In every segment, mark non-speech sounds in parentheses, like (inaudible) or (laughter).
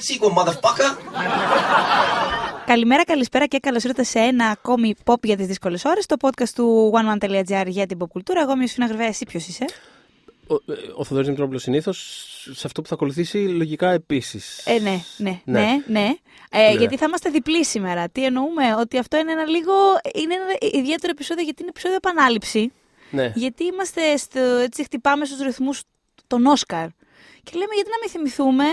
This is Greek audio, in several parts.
that sequel, motherfucker. Καλημέρα, καλησπέρα και καλώς ήρθατε σε ένα ακόμη pop για τις δύσκολες ώρες. Το podcast του oneman.gr για την pop κουλτούρα. Εγώ είμαι ο Σφίνα Γρυβαία, εσύ ποιος είσαι; Ο, ε, ο Θοδωρής Μητρόπουλο συνήθως σε αυτό που θα ακολουθήσει λογικά επίσης. Ε, ναι, ναι, ναι. Ναι. ναι, Ε, Ναι. Γιατί θα είμαστε διπλοί σήμερα. Τι εννοούμε, ότι αυτό είναι ένα λίγο. είναι ένα ιδιαίτερο επεισόδιο γιατί είναι επεισόδιο επανάληψη. Ναι. Γιατί είμαστε στο, έτσι χτυπάμε στους ρυθμούς των Όσκαρ. Και λέμε γιατί να μην θυμηθούμε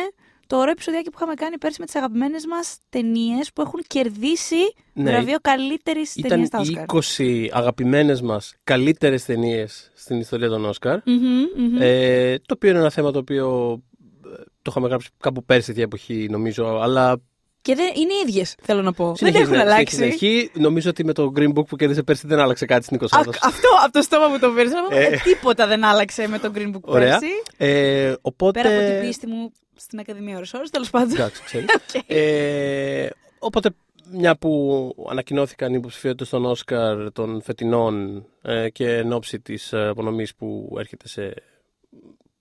το ωραίο επεισοδιάκι που είχαμε κάνει πέρσι με τις αγαπημένες μας ταινίες που έχουν κερδίσει Ναι. βραβείο καλύτερης Ήταν ταινίας στα οι Όσκαρ. 20 αγαπημένες μας καλύτερες ταινίες στην ιστορία των Όσκαρ. Μμμ, μμμ. Ε, το οποίο είναι ένα θέμα το οποίο ε, το είχαμε γράψει κάπου πέρσι τη εποχή, νομίζω. Αλλά Και δεν, είναι οι ίδιες, θέλω να πω. δεν συνεχίζει έχουν να- αλλάξει. συνεχίζει να ισχύει. Νομίζω ότι με το Green Book που κέρδισε πέρσι δεν άλλαξε κάτι στην 20 Α, αυτό από το στόμα μου το πήρες. Ε. Ε, τίποτα δεν άλλαξε με τον Green Book Ωραία. πέρσι. Ε, οπότε... Πέρα από την πίστη μου στην Ακαδημία ώρες ώρες, τέλος πάντων. Εντάξει, ξέρεις. (laughs) ε, οπότε, μια που ανακοινώθηκαν οι υποψηφιότητες των Όσκαρ των φετινών ε, και εν ώψη της απονομής που έρχεται σε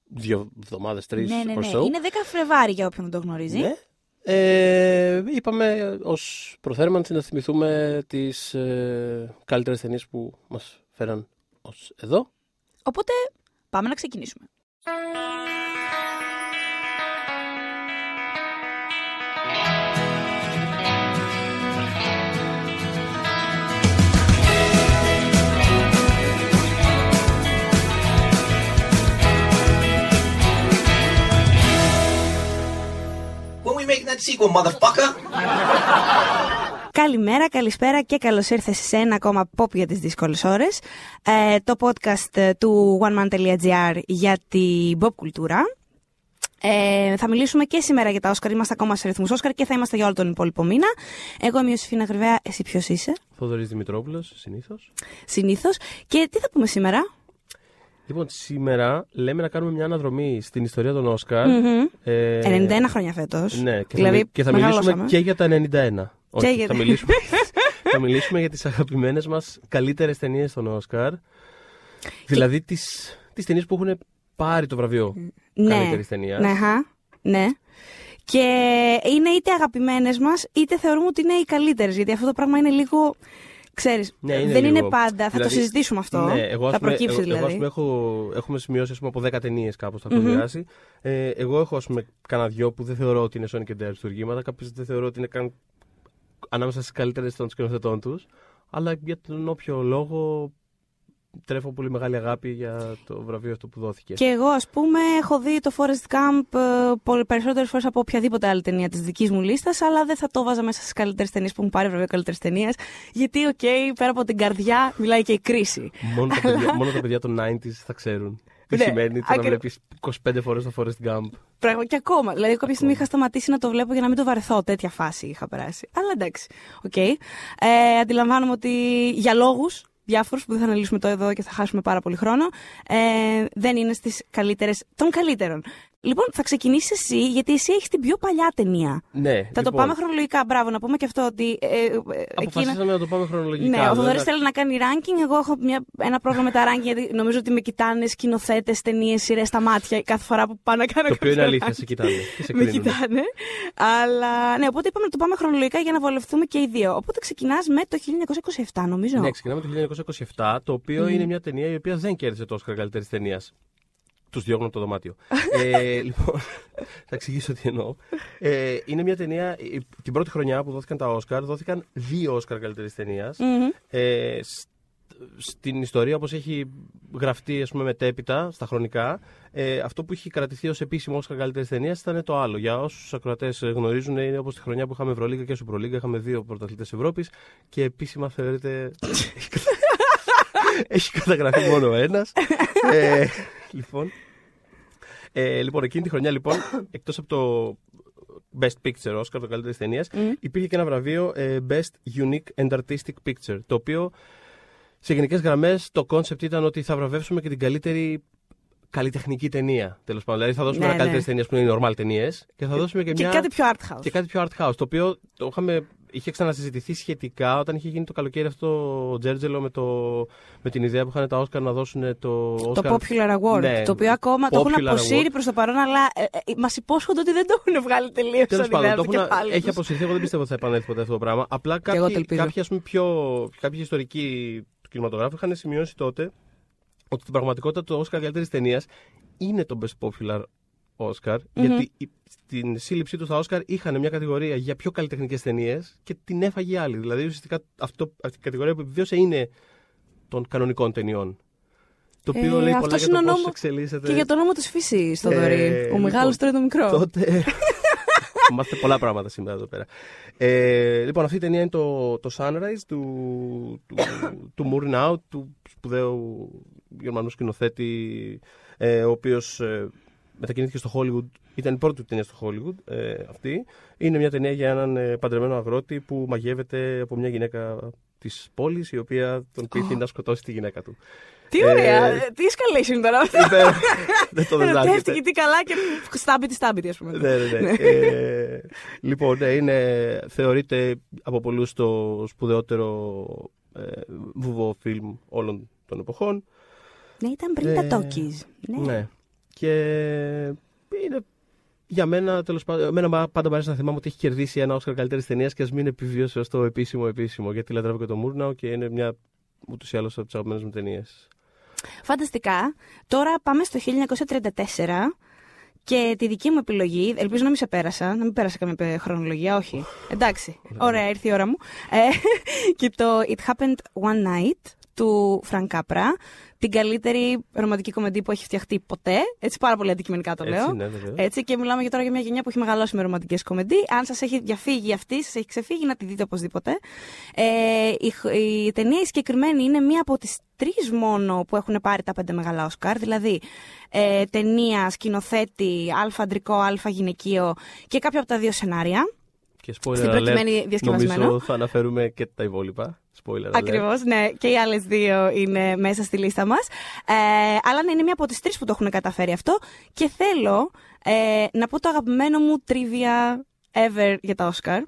δύο εβδομάδες, τρεις ναι, ναι, or ναι. so. Είναι 10 Φλεβάρι για όποιον δεν το γνωρίζει. Ναι. Ε, είπαμε ως προθέρμανση να θυμηθούμε τις ε, καλύτερες ταινίες που μας φέραν ως εδώ. Οπότε πάμε να ξεκινήσουμε. That sequel, motherfucker. Καλημέρα, καλησπέρα και καλώς ήρθες σε ένα ακόμα pop για τις δύσκολες ώρες. Ε, το podcast ε, του oneman.gr για την pop κουλτούρα. Ε, θα μιλήσουμε και σήμερα για τα Όσκαρ. Είμαστε ακόμα σε ρυθμούς Όσκαρ και θα είμαστε για όλο τον υπόλοιπο μήνα. Εγώ είμαι η Ιωσήφινα Γρυβαία. Εσύ ποιος είσαι, Θοδωρής Δημητρόπουλος, συνήθως. συνήθως. Και τι θα πούμε σήμερα; Λοιπόν, σήμερα λέμε να κάνουμε μια αναδρομή στην ιστορία των Όσκαρ. Μμμ. Ε, 91 χρόνια φέτος. Ναι, και, δηλαδή, θα, μιλ- και θα μεγαλώσαμε. μιλήσουμε και για τα 91. Όχι, για θα, τα- μιλήσουμε, (laughs) θα μιλήσουμε για τις αγαπημένες μας καλύτερες ταινίες των Όσκαρ. Δηλαδή τις, τις ταινίες που έχουν πάρει το βραβείο καλύτερης ταινίας. Ναι, χα, ναι. Και είναι είτε αγαπημένες μας, είτε θεωρούμε ότι είναι οι καλύτερες. Γιατί αυτό το πράγμα είναι λίγο. Ξέρεις, Ναι, είναι δεν λίγο. είναι πάντα. Θα το Δηλαδή, συζητήσουμε αυτό. Ναι, εγώ, ας θα πούμε, προκύψει εγώ, δηλαδή. Εγώ, ας πούμε, έχω, έχουμε σημειώσει ας πούμε, από 10 ταινίες κάπως τα έχω μοιράσει. Ε, εγώ έχω ας πούμε, κανένα δυο που δεν θεωρώ ότι είναι Sonic and the αριστουργήματα. Κάποιε δεν θεωρώ ότι είναι καν ανάμεσα στις καλύτερες των σκηνοθετών τους. Αλλά για τον όποιο λόγο τρέφω πολύ μεγάλη αγάπη για το βραβείο αυτό που δόθηκε. Και εγώ, ας πούμε, έχω δει το Forrest Gump ε, περισσότερες φορές από οποιαδήποτε άλλη ταινία της δικής μου λίστας, αλλά δεν θα το βάζα μέσα στις καλύτερες ταινίες που μου πάρει βραβείο καλύτερη ταινία. Γιατί, οκ, πέρα από την καρδιά μιλάει και η κρίση. μόνο, τα παιδιά, μόνο τα παιδιά των 90s θα ξέρουν. Τι Ναι, σημαίνει το να ακριβώς. βλέπεις 25 φορές το Forrest Gump. Πράγμα και ακόμα. Δηλαδή, κάποια στιγμή είχα σταματήσει να το βλέπω για να μην το βαρεθώ. Τέτοια φάση είχα περάσει. Αλλά εντάξει. Οκ. Ε, αντιλαμβάνομαι ότι για λόγους διάφορους που δεν θα αναλύσουμε το εδώ και θα χάσουμε πάρα πολύ χρόνο, ε, δεν είναι στις καλύτερες των καλύτερων. Λοιπόν, θα ξεκινήσεις εσύ, γιατί εσύ έχεις την πιο παλιά ταινία. Ναι, Θα το λοιπόν, πάμε χρονολογικά. Μπράβο, να πούμε και αυτό ότι. Ε, ε, εκείνα- Αποφασίσαμε να το πάμε χρονολογικά. Ναι, ο δεν Θοδωρής θα- θέλει να κάνει ranking. Εγώ έχω μια, ένα πρόβλημα με τα ranking, γιατί νομίζω ότι με κοιτάνε σκηνοθέτες, ταινίες, σειρές στα μάτια κάθε φορά που πάω να κάνω Το οποίο είναι κάποιο αλήθεια, ranking. σε κοιτάνε. και σε Με κρίνουν. κοιτάνε. Αλλά ναι, οπότε είπαμε να το πάμε χρονολογικά για να βολευτούμε και οι δύο. Οπότε ξεκινάς με το 1927, νομίζω. Ναι, ξεκινάμε το 1927, το οποίο είναι μια ταινία η οποία δεν κέρδισε το Όσκαρ καλύτερης ταινίας. Τους διώχνω από το δωμάτιο. (laughs) ε, λοιπόν, θα εξηγήσω τι εννοώ. Ε, είναι μια ταινία. η- Την πρώτη χρονιά που δόθηκαν τα Όσκαρ, δόθηκαν δύο Όσκαρ καλύτερης ταινίας. Μμμ. Ε, σ- στην ιστορία όπως έχει γραφτεί ας πούμε μετέπειτα στα χρονικά ε, αυτό που έχει κρατηθεί ως επίσημο Όσκαρ καλύτερης ταινίας ήταν το άλλο για όσους ακροατές ε, γνωρίζουν είναι όπως τη χρονιά που είχαμε Ευρωλίγα και Σουπρολίγα είχαμε δύο πρωταθλητές Ευρώπης και επίσημα θεωρείται έχει (laughs) κατα- έχει καταγραφεί μόνο ένας ε, λοιπόν ε, λοιπόν, εκείνη τη χρονιά, λοιπόν, (coughs) εκτός από το Best Picture Oscar, το καλύτερη ταινίας, υπήρχε και ένα βραβείο ε, Best Unique and Artistic Picture. Το οποίο σε γενικές γραμμές το concept ήταν ότι θα βραβεύσουμε και την καλύτερη καλλιτεχνική ταινία. Τέλος πάντων. Δηλαδή θα δώσουμε Ναι, ένα καλύτερες ναι. ταινίες που είναι οι normal ταινίες και θα δώσουμε και, Και μια. κάτι πιο art house. Και κάτι πιο art house. Το οποίο το είχαμε είχε ξανασυζητηθεί σχετικά όταν είχε γίνει το καλοκαίρι αυτό ο τζέρτζελο με, το, με την ιδέα που είχαν τα Όσκαρ να δώσουν το. Το Oscar... Popular Award. Ναι, το οποίο ακόμα το έχουν Popular αποσύρει Award. προς το παρόν, αλλά ε, ε, μας υπόσχονται ότι δεν το έχουν βγάλει τελείως Τέλος σαν πάντων, ιδέα το στο έχουν, κεφάλι έχει τους. αποσυρθεί. Εγώ δεν πιστεύω ότι θα επανέλθει ποτέ αυτό το πράγμα. Απλά εγώ το κάποιοι, ελπίζω. κάποιοι, ας πούμε, πιο, κάποιοι ιστορικοί του κινηματογράφου είχαν σημειώσει τότε ότι στην πραγματικότητα το Oscar καλύτερη ταινίας είναι το Best Popular Oscar. Γιατί η- στην σύλληψή του στα Oscar είχαν μια κατηγορία για πιο καλλιτεχνικές ταινίες και την έφαγε άλλη. Δηλαδή ουσιαστικά αυτό, αυτή η κατηγορία που επιβίωσε είναι των κανονικών ταινιών. Το οποίο Ε, λέει πολλά αυτός για είναι το ο πώς νόμο- εξελίσσεται. Και για τον νόμο της φύσης, στο Ε, δωρή. Ο λοιπόν, μεγάλος τρώει το μικρό. Τότε. (laughs) Μάθετε πολλά πράγματα σήμερα εδώ πέρα. Ε, λοιπόν, αυτή η ταινία είναι το, το Sunrise του, του, του Murnau, του σπουδαίου Γερμανού σκηνοθέτη, ε, ο οποίος ε, μετακινήθηκε στο Hollywood. Ήταν η πρώτη του ταινία στο Hollywood ε, αυτή. Είναι μια ταινία για έναν ε, παντρεμένο αγρότη που μαγεύεται από μια γυναίκα της πόλης, η οποία τον πείθει να σκοτώσει τη γυναίκα του. Τι ωραία. Ε, ε, Τι escalation τώρα αυτό. Είπε, δεν το (laughs) δεδάγεται. Ερωτεύτηκε τι καλά και στάμπι τη στάμπι, ας πούμε. Ναι, ναι, ναι. ε, λοιπόν, ναι, είναι, θεωρείται από πολλούς το σπουδαιότερο ε, βουβό φιλμ όλων των εποχών. Ναι, ήταν πριν τα Ε, Talkies. Ναι. Ναι. Και είναι για μένα, τέλος πάντων, εμένα μα- πάντα μου αρέσει να θυμάμαι ότι έχει κερδίσει ένα Όσκαρ καλύτερης ταινίας και ας μην επιβίωσε ω το επίσημο επίσημο. Γιατί λατρεύω και το Μούρναο και είναι μια ούτως ή άλλως από τις αγαπημένες μου ταινίες. Φανταστικά. Τώρα πάμε στο 1934 και τη δική μου επιλογή, ελπίζω να μην σε πέρασα, να μην πέρασα καμία πε- χρονολογία, όχι. Εντάξει, ωραία, ήρθε η ώρα μου. Ε, (laughs) και το It Happened One Night του Φρανκ Κάπρα, την καλύτερη ρομαντική κομεντί που έχει φτιαχτεί ποτέ. Έτσι, πάρα πολύ αντικειμενικά το λέω. Έτσι, ναι, βεβαίως. Έτσι, και μιλάμε για τώρα για μια γενιά που έχει μεγαλώσει με ρομαντικές κομεντί. Αν σας έχει διαφύγει αυτή, σας έχει ξεφύγει, να τη δείτε οπωσδήποτε. Ε, η, χ- η ταινία η συγκεκριμένη είναι μία από τις τρεις μόνο που έχουν πάρει τα πέντε μεγάλα Όσκαρ. Δηλαδή, ε, ταινία, σκηνοθέτη, αλφα αντρικό, αλφα γυναικείο και κάποια από τα δύο σενάρια. Και spoiler στην alert, προκειμένη διασκευασμένο. Νομίζω θα αναφέρουμε και τα υπόλοιπα. Spoiler alert. Ακριβώς, ναι. Και οι άλλες δύο είναι μέσα στη λίστα μας. Ε, αλλά ναι, είναι μία από τις τρεις που το έχουν καταφέρει αυτό. Και θέλω ε, να πω το αγαπημένο μου trivia ever για τα Όσκαρ.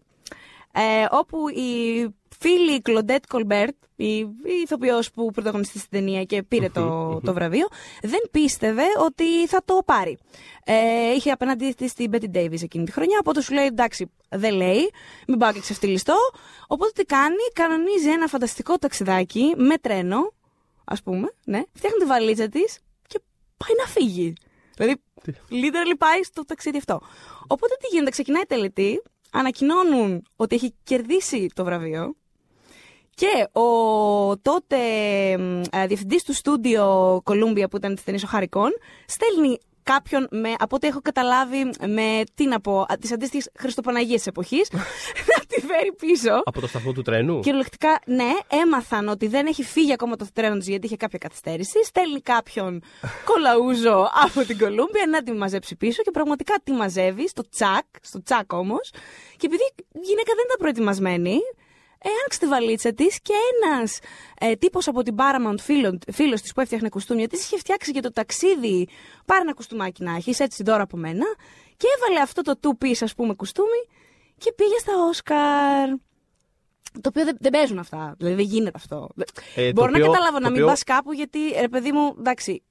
Ε, όπου η φίλη Κλοντέτ Κολμπέρτ, η, η ηθοποιός που πρωταγωνιστεί στην ταινία και πήρε το, το βραβείο, δεν πίστευε ότι θα το πάρει. Ε, είχε απέναντί της την Betty Davis εκείνη τη χρονιά, οπότε σου λέει εντάξει, δεν λέει, μην πάω και ξεφτιλιστώ. Οπότε τι κάνει, κανονίζει ένα φανταστικό ταξιδάκι με τρένο, ας πούμε, ναι, φτιάχνει τη βαλίτσα της και πάει να φύγει. Δηλαδή, literally πάει στο ταξίδι αυτό. Οπότε τι γίνεται, ξεκινάει η τελετή, ανακοινώνουν ότι έχει κερδίσει το βραβείο και ο τότε μ, ε, διευθυντής του στούντιο Columbia που ήταν της ταινίας ο Χαρικών στέλνει κάποιον με, από ό,τι έχω καταλάβει με, τι να πω, α, τις αντίστοιχες Χριστοπαναγίες της εποχής (laughs) να τη φέρει πίσω. Από το σταθμό του τρένου; Κυριολεκτικά, ναι, έμαθαν ότι δεν έχει φύγει ακόμα το τρένο του γιατί είχε κάποια καθυστέρηση. Στέλνει κάποιον (laughs) κολαούζο από την Κολούμπια να τη μαζέψει πίσω και πραγματικά τη μαζεύει στο τσακ, στο τσακ όμως. Και επειδή η γυναίκα δεν ήταν προετοιμασμένη, ε, άνοιξε τη βαλίτσα της και ένας ε, τύπος από την Paramount φίλος της που έφτιαχνε κουστούμια της είχε φτιάξει για το ταξίδι. Πάρε ένα κουστούμάκι να έχεις, έτσι τώρα από μένα. Και έβαλε αυτό το two piece, ας πούμε, κουστούμι και πήγε στα Όσκαρ. Το οποίο δεν, δεν παίζουν αυτά. Δηλαδή δεν γίνεται αυτό. Ε, το Μπορώ να οποίο- καταλάβω το να μην οποίο- πας κάπου γιατί, ρε παιδί μου, εντάξει.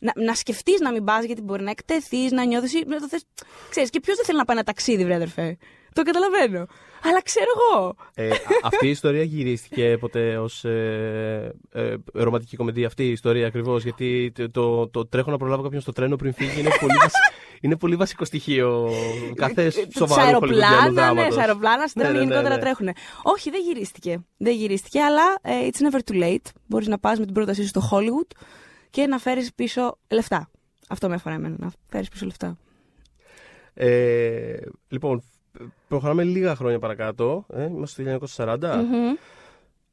Να, να σκεφτείς να μην πας γιατί μπορεί να εκτεθείς, να νιώθεις. Να το θες... Ξέρεις, και ποιος δεν θέλει να πάει ένα ταξίδι, βρε αδερφέ. Το καταλαβαίνω. Αλλά ξέρω εγώ. Ε, α- αυτή η ιστορία γυρίστηκε ποτέ ως ε, ε, ρομαντική κομμεντή. Αυτή η ιστορία ακριβώς. Γιατί το, το, το τρέχω να προλάβω κάποιον στο τρένο πριν φύγει είναι πολύ, βασι- είναι πολύ βασικό στοιχείο κάθε Τα σοβαρού χολιγουδιανούς αεροπλάνα, ναι, δράματος. στα αεροπλάνα στην Ναι, τρένο ναι, ναι, γενικότερα ναι. τρέχουν. Όχι, δεν γυρίστηκε. Δεν γυρίστηκε, αλλά ε, it's never too late. Μπορείς να πας με την πρότασή σου στο Hollywood και να φέρεις πίσω λεφτά. Αυτό με αφορά εμένα, να φέρεις πίσω λεφτά. Ε, λοιπόν, προχωράμε λίγα χρόνια παρακάτω. Ε, είμαστε στο 1940. Μμμ.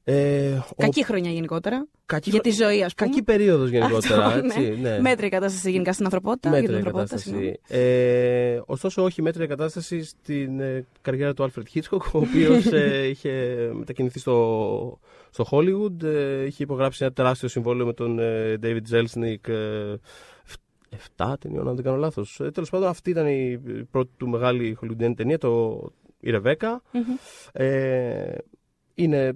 Ε, ο- Κακή χρονιά γενικότερα. κακή, Για τη ζωή, ας πούμε. κακή περίοδος γενικότερα. Αυτό, έτσι, ναι. ναι. Μέτρια κατάσταση γενικά στην ανθρωπότητα. για την Μέτρια η ανθρωπότητα, συγγνώμη. κατάσταση. Ε, ωστόσο, όχι μέτρια κατάσταση στην ε, καριέρα του Άλφρεντ Χίτσκοκ, ο οποίος (laughs) είχε μετακινηθεί στο, στο Hollywood. Ε, είχε υπογράψει ένα τεράστιο συμβόλαιο με τον ε, David Zelznick. Ε, 7 ταινιών, αν δεν κάνω λάθος. Ε, Τέλος πάντων, αυτή ήταν η πρώτη του μεγάλη χολιουντιανή ταινία. Το η ρεβεκα Ε, είναι,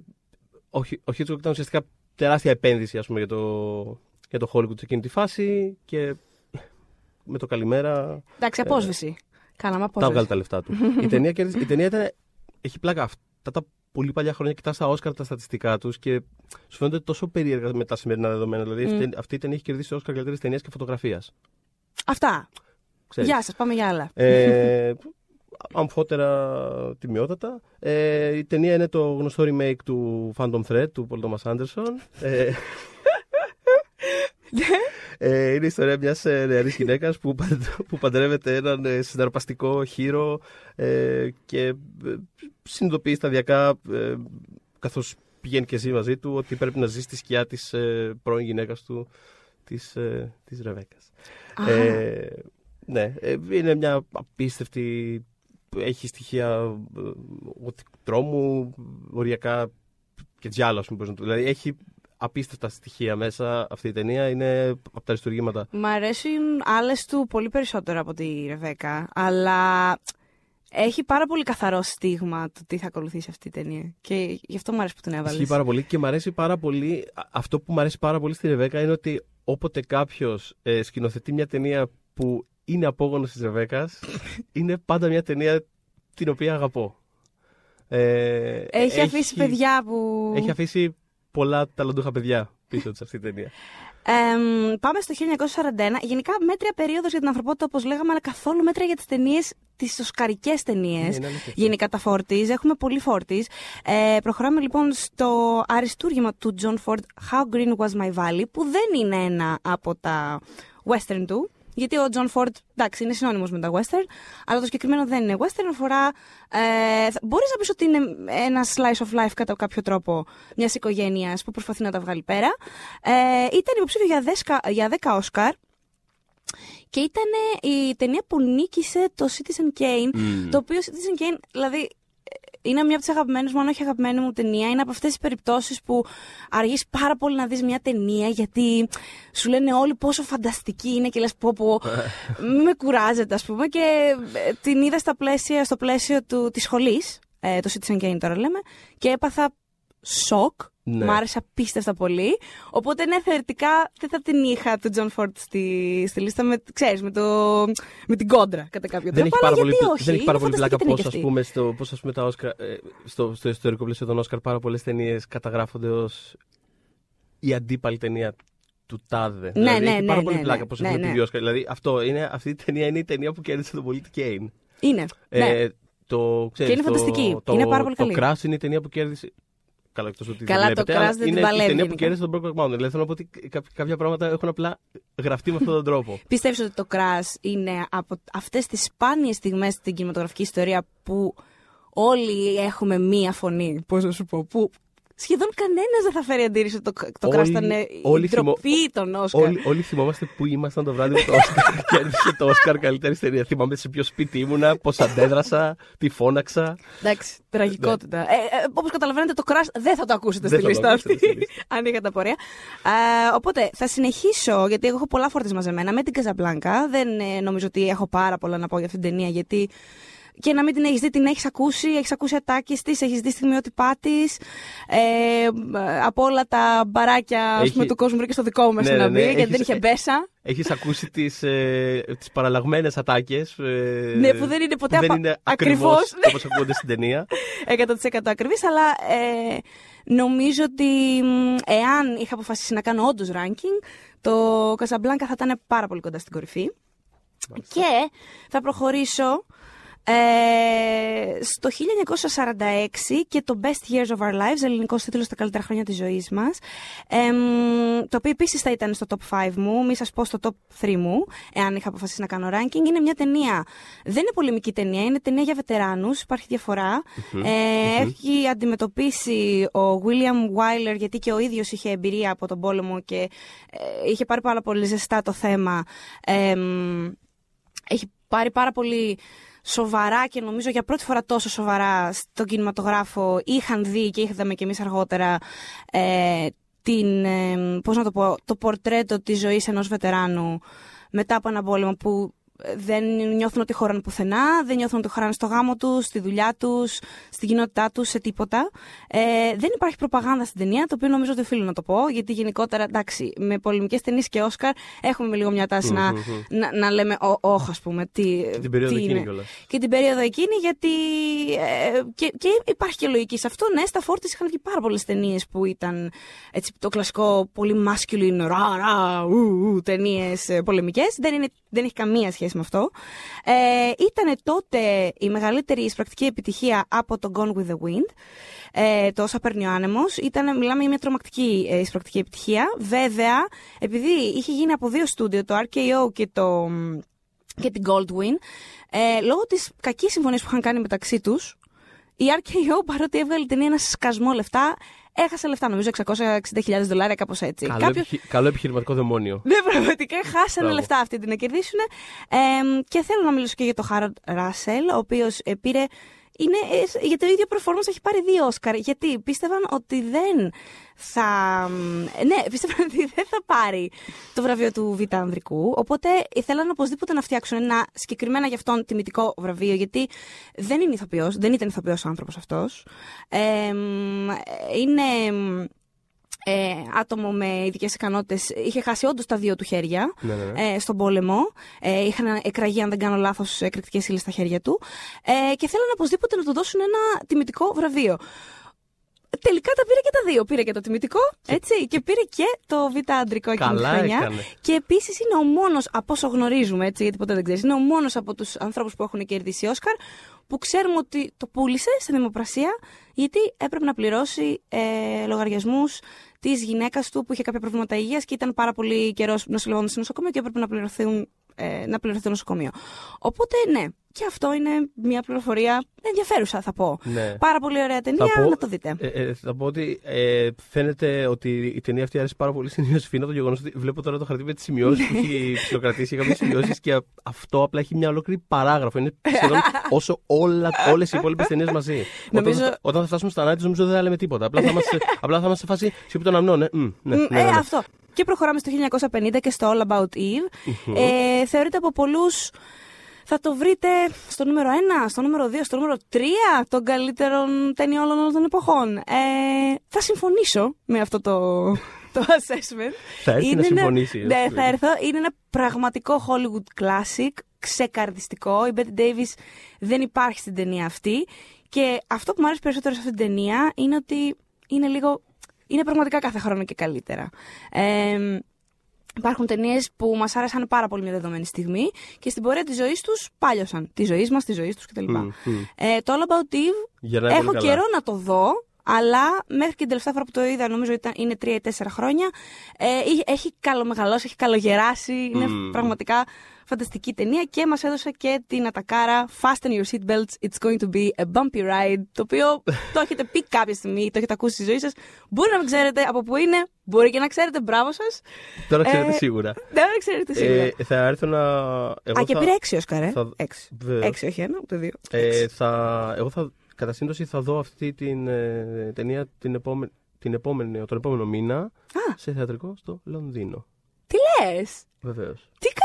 ο, ο Hitchcock ήταν ουσιαστικά τεράστια επένδυση ας πούμε, για, το, για το Hollywood σε εκείνη τη φάση και με το καλημέρα Εντάξει, απόσβεση. Κάναμε τα απόσβεση. έβγαλε τα λεφτά του. η, ταινία, κέρδισε- η ταινία ήταν, έχει πλάκα αυτά τα πολύ παλιά χρόνια κοιτάς τα Όσκαρ τα στατιστικά τους και σου φαίνονται τόσο περίεργα με τα σημερινά δεδομένα. Δηλαδή αυτή, αυτή η ταινία έχει κερδίσει Όσκαρ καλύτερη ταινία και φωτογραφίας. Αυτά. Γεια σας, πάμε για άλλα. Ε, αμφότερα τιμιότατα. Ε, η ταινία είναι το γνωστό remake του Phantom Thread του Paul Thomas Anderson. Ε, (laughs) ε, είναι η ιστορία μιας ε, νεαρής γυναίκας που, παντ- που παντρεύεται έναν ε, συναρπαστικό χείρο ε, και ε, συνειδητοποιείς σταδιακά ε, καθώς πηγαίνει και ζει μαζί του ότι πρέπει να ζεις στη σκιά της ε, πρώην γυναίκας του της, ε, της Ρεβέκας. Α. Ε, ναι, ε, είναι μια απίστευτη. Έχει στοιχεία ε, ότι τρόμου, οριακά και τζιάλο, ας πούμε. πώς να το- Δηλαδή έχει απίστευτα στοιχεία μέσα αυτή η ταινία. Είναι από τα αριστουργήματα. Μ' αρέσουν άλλες του πολύ περισσότερο από τη Ρεβέκα, αλλά έχει πάρα πολύ καθαρό στίγμα το τι θα ακολουθήσει αυτή η ταινία. Και γι' αυτό μου αρέσει που την έβαλες. Ισχύει πάρα πολύ και μου αρέσει πάρα πολύ. α- Αυτό που μου αρέσει πάρα πολύ στη Ρεβέκα είναι ότι όποτε κάποιος ε, σκηνοθετεί μια ταινία που είναι απόγονος της Ρεβέκας, (laughs) είναι πάντα μια ταινία την οποία αγαπώ. Ε, Έχει, αφήσει παιδιά που. Έχει αφήσει πολλά ταλαντούχα παιδιά πίσω της αυτή η ταινία. Εμ, πάμε στο 1941. Γενικά μέτρια περίοδος για την ανθρωπότητα, όπως λέγαμε, αλλά καθόλου μέτρια για τις ταινίες, τις οσκαρικές ταινίες. Ναι, είναι αλήθεια αυτό. Γενικά τα φόρτιζ. Έχουμε πολύ φόρτιζ. Ε, προχωράμε λοιπόν στο αριστούργημα του John Ford, How Green Was My Valley, που δεν είναι ένα από τα western του. Γιατί ο John Ford, εντάξει, είναι συνώνυμος με τα western, αλλά το συγκεκριμένο δεν είναι western. Αφορά. Ε, Μπορείς να πεις ότι είναι ένα slice of life κατά κάποιο τρόπο μιας οικογένειας που προσπαθεί να τα βγάλει πέρα. Ε, ήταν υποψήφιο για 10, για 10 Oscar. Και ήταν η ταινία που νίκησε το Citizen Kane. Το οποίο Citizen Kane, δηλαδή, ε, είναι μια από τις αγαπημένες μου, αν όχι αγαπημένη μου ταινία. Είναι από αυτές τις περιπτώσεις που αργείς πάρα πολύ να δεις μια ταινία γιατί σου λένε όλοι πόσο φανταστική είναι και λες πω πω. Μην με κουράζετε, ας πούμε. Και ε, την είδα στα πλαίσια, στο πλαίσιο του, της σχολής, ε, το Citizen Kane τώρα λέμε, και έπαθα σοκ. Ναι. Μ' άρεσε απίστευτα πολύ. Οπότε, ναι, θεωρητικά δεν θα την είχα του Τζον Φορντ στη, στη λίστα με, ξέρεις, με, το, με την κόντρα κατά κάποιο Δεν τρόπο. έχει, πάρα αλλά πολύ, γιατί όχι, δεν έχει πάρα είναι πολύ πλάκα φανταστική πώς, ταινία ας κι πούμε, στο, πώς, ας πούμε, τα Όσκαρ, ε, στο, στο ιστορικό πλαίσιο των Όσκαρ πάρα πολλές ταινίες καταγράφονται ως η αντίπαλη ταινία του τάδε. Ναι, δηλαδή, ναι, έχει ναι, πάρα ναι, πολύ ναι, πλάκα πώς ναι, έχουν ναι. πει Όσκαρ. Δηλαδή, αυτό είναι, αυτή η ταινία είναι η ταινία που κέρδισε τον πολίτη Κέιν. αυτή. Είναι. ναι. Ε, το, ξέρεις, είναι το- φανταστική. Το, Είναι πάρα πολύ το καλή. Crash είναι η ταινία που κέρδισε. Καλά, εκτός ότι Καλά, δεν το βλέπετε, αλλά Crash δεν την είναι η παλεύει ταινία που γενικά. κέρδισε τον Brokeback Mountain. Δηλαδή θέλω να πω ότι κά- κάποια πράγματα έχουν απλά γραφτεί με αυτόν τον τρόπο. (laughs) Πιστεύεις ότι το Crash είναι από αυτές τις σπάνιες στιγμές στην κινηματογραφική ιστορία που όλοι έχουμε μία φωνή, πώς να σου πω, που σχεδόν κανένας δεν θα φέρει αντίρρηση ότι το, το Crash Όλοι- ήταν όλοι η ντροπή των Όσκαρ. Όλοι, όλοι θυμόμαστε που ήμασταν το βράδυ που το Όσκαρ (laughs) κέρδισε το Όσκαρ καλύτερη ταινία. Θυμάμαι σε ποιο σπίτι ήμουνα, πώς αντέδρασα, τι φώναξα. Εντάξει, τραγικότητα. Ε, ε, Όπως καταλαβαίνετε, το Crash δεν θα το ακούσετε Δεν στη θα το λίστα ακούσετε αυτή. στη λίστα. (laughs) αν είχατε απορία. Ε, οπότε θα συνεχίσω, γιατί εγώ έχω πολλά φόρτε μαζεμένα με την Καζαμπλάνκα. Δεν ε, νομίζω ότι έχω πάρα πολλά να πω για αυτήν την ταινία, γιατί και να μην την έχεις δει, την έχεις ακούσει, έχεις ακούσει ατάκες της, έχεις δει στιγμιότυπά τη. Ε, από όλα τα μπαράκια ας Έχει- πούμε, του κόσμου βρήκε στο δικό μου μέσα Ναι, να ναι, μπει, ναι, γιατί δεν έχεις- είχε μπέσα. Έχεις ακούσει τις ε, τις παραλλαγμένες ατάκες. Ε, Ναι, που δεν είναι ποτέ δεν απα- είναι ακριβώς, ακριβώς (laughs) ναι. όπως ακούγονται στην ταινία. 100% ακριβής, αλλά ε, νομίζω ότι μ, εάν είχα αποφασίσει να κάνω όντως ranking, το Casablanca θα ήταν πάρα πολύ κοντά στην κορυφή. Και θα προχωρήσω ε, στο 1946 και το Best Years of Our Lives, ελληνικός τίτλος στα καλύτερα χρόνια της ζωής μας, εμ, το οποίο επίσης θα ήταν στο top 5 μου, μη σας πω στο top 3 μου, εάν είχα αποφασίσει να κάνω ranking. Είναι μια ταινία, δεν είναι πολεμική ταινία, είναι ταινία για βετεράνους, υπάρχει διαφορά. Ε, Έχει αντιμετωπίσει ο William Wyler, γιατί και ο ίδιος είχε εμπειρία από τον πόλεμο και ε, είχε πάρει πάρα πολύ ζεστά το θέμα. Εμ, έχει πάρει πάρα πολύ σοβαρά και νομίζω για πρώτη φορά τόσο σοβαρά στον κινηματογράφο είχαν δει και είχαμε και εμείς αργότερα ε, την, ε, πώς να το πω, το πορτρέτο της ζωής ενός βετεράνου μετά από ένα πόλεμο που δεν νιώθουν ότι χωράνε πουθενά, δεν νιώθουν ότι χωράνε στο γάμο τους, στη δουλειά τους, στην κοινότητά τους, σε τίποτα. Ε, δεν υπάρχει προπαγάνδα στην ταινία, το οποίο νομίζω ότι οφείλω να το πω, γιατί γενικότερα, εντάξει, με πολεμικές ταινίες και Όσκαρ έχουμε λίγο μια τάση να, να, να, λέμε όχ, ας πούμε. Τι, και την περίοδο τι εκείνη είναι. κιόλας. Και την περίοδο εκείνη, γιατί. Ε, και, και υπάρχει και λογική σε αυτό. Ναι, στα Φόρτη είχαν βγει πάρα πολλές ταινίες που ήταν έτσι, το κλασικό πολύ masculine, ρα, ρα, ου, ου, ταινίες πολεμικές. Δεν, είναι, δεν έχει καμία σχέση με αυτό. Ε, ήταν τότε η μεγαλύτερη εισπρακτική επιτυχία από το Gone with the Wind. Ε, το όσα παίρνει ο άνεμος. Μιλάμε για μια τρομακτική ε, εισπρακτική επιτυχία. Βέβαια, επειδή είχε γίνει από δύο στούντιο, το RKO και, το, και την Goldwyn, ε, λόγω της κακής συμφωνίας που είχαν κάνει μεταξύ τους, η RKO παρότι έβγαλε ταινία ένα σκασμό λεφτά, έχασε λεφτά, νομίζω 660.000 δολάρια, κάπως έτσι. Καλό, Κάποιο- επιχει- καλό επιχειρηματικό δαιμόνιο. ναι, πραγματικά χάσανε Μπράβο. λεφτά αυτή την να κερδίσουν. Ε, και θέλω να μιλήσω και για τον Χάροντ Ράσελ, ο οποίος πήρε. Είναι, ε, για το ίδιο performance έχει πάρει δύο Όσκαρ. Γιατί πίστευαν ότι δεν θα. ε, Ναι, (laughs) πίστευαν ότι δεν θα πάρει το βραβείο του Β' Ανδρικού. Οπότε ήθελαν οπωσδήποτε να φτιάξουν ένα συγκεκριμένα για αυτόν τιμητικό βραβείο. Γιατί δεν είναι ηθοποιός, δεν ήταν ηθοποιός άνθρωπος αυτός. Ε, μ, είναι ε, άτομο με ειδικές ικανότητες. Είχε χάσει όντως τα δύο του χέρια Ναι, ναι, ναι. ε, στον πόλεμο. Ε, είχαν εκραγεί, αν δεν κάνω λάθος, εκρηκτικές ύλες στα χέρια του. Ε, και θέλανε οπωσδήποτε να του δώσουν ένα τιμητικό βραβείο. Τελικά τα πήρε και τα δύο. Πήρε και το τιμητικό, έτσι, και πήρε και το β' αντρικό εκείνη τη Καλά χρονιά. έκανε. Και επίσης είναι ο μόνος, από όσο γνωρίζουμε, έτσι, γιατί ποτέ δεν ξέρεις, είναι ο μόνος από τους ανθρώπους που έχουν κερδίσει Όσκαρ που ξέρουμε ότι το πούλησε στη δημοπρασία γιατί έπρεπε να πληρώσει ε, λογαριασμούς της γυναίκας του που είχε κάποια προβλήματα υγείας και ήταν πάρα πολύ καιρός νοσηλευόμενο στο νοσοκομείο και έπρεπε να πληρωθούν ε, να πληρωθεί το νοσοκομείο. Οπότε, ναι, και αυτό είναι μια πληροφορία ενδιαφέρουσα, θα πω. Ναι. Πάρα πολύ ωραία ταινία, Θα πω- να το δείτε. Ε, ε, θα πω ότι ε, φαίνεται ότι η ταινία αυτή άρεσε πάρα πολύ στην Ιωσήφινα. Το γεγονός ότι βλέπω τώρα το χαρτί με τις σημειώσεις που έχει ψιλοκρατήσει για κάποιε σημειώσεις και α- αυτό απλά έχει μια ολόκληρη παράγραφο. Είναι σχεδόν όσο όλες οι υπόλοιπες ταινίες μαζί. Νομίζω- Όταν, θα, όταν θα φτάσουμε στα νάτι, νομίζω δεν θα λέμε τίποτα. Απλά θα είμαστε, (laughs) απλά θα είμαστε σε φάση σιωπή των αμνών. Ε. Μμ, ναι, ναι, Μ, ναι, ε, ναι. αυτό. Και προχωράμε στο 1950 και στο All About Eve. Ε, θεωρείται από πολλούς. Θα το βρείτε στο νούμερο 1, στο νούμερο 2, στο νούμερο 3 των καλύτερων ταινιών όλων των εποχών. Ε, θα συμφωνήσω με αυτό το, το assessment. Θα έρθει να ένα- συμφωνήσει, Ναι, έτσι. θα έρθω. Είναι ένα πραγματικό Hollywood classic, ξεκαρδιστικό. Η Betty Davis δεν υπάρχει στην ταινία αυτή. Και αυτό που μου αρέσει περισσότερο σε αυτή την ταινία είναι ότι είναι λίγο. Είναι πραγματικά κάθε χρόνο και καλύτερα. Ε, Υπάρχουν ταινίες που μας άρεσαν πάρα πολύ μια δεδομένη στιγμή και στην πορεία της ζωής τους πάλιωσαν. Της ζωής μας, της ζωής τους κτλ. Μμ, μμ. Ε, το All About Eve Γερνάει έχω πολύ καλά. καιρό να το δω, αλλά μέχρι και την τελευταία φορά που το είδα, νομίζω ήταν, είναι 3 ή 4 χρόνια, ε, έχει- έχει καλομεγαλώσει, έχει καλογεράσει. Είναι Μμ. πραγματικά φανταστική ταινία και μας έδωσε και την ατακάρα Fasten your seatbelts, it's going to be a bumpy ride, το οποίο (laughs) το έχετε πει κάποια στιγμή, το έχετε ακούσει στη ζωή σας. Μπορεί να μην ξέρετε από πού είναι, μπορεί και να ξέρετε, μπράβο σας. Τώρα ξέρετε Ε, σίγουρα. Δεν ξέρετε σίγουρα. Ε, θα έρθω να. Εγώ Α, και θα- πήρε 6 Όσκαρ, ε; θα- 6. Βεβαίως. 6, όχι ένα, ούτε δύο. Ε, Έξι. θα, εγώ θα, κατά σύμπτωση θα δω αυτή την ε, ταινία την επόμενη, την επόμενη, τον επόμενο μήνα Α, σε θεατρικό στο Λονδίνο. τι λες; Βεβαίως. Τι, κα- τι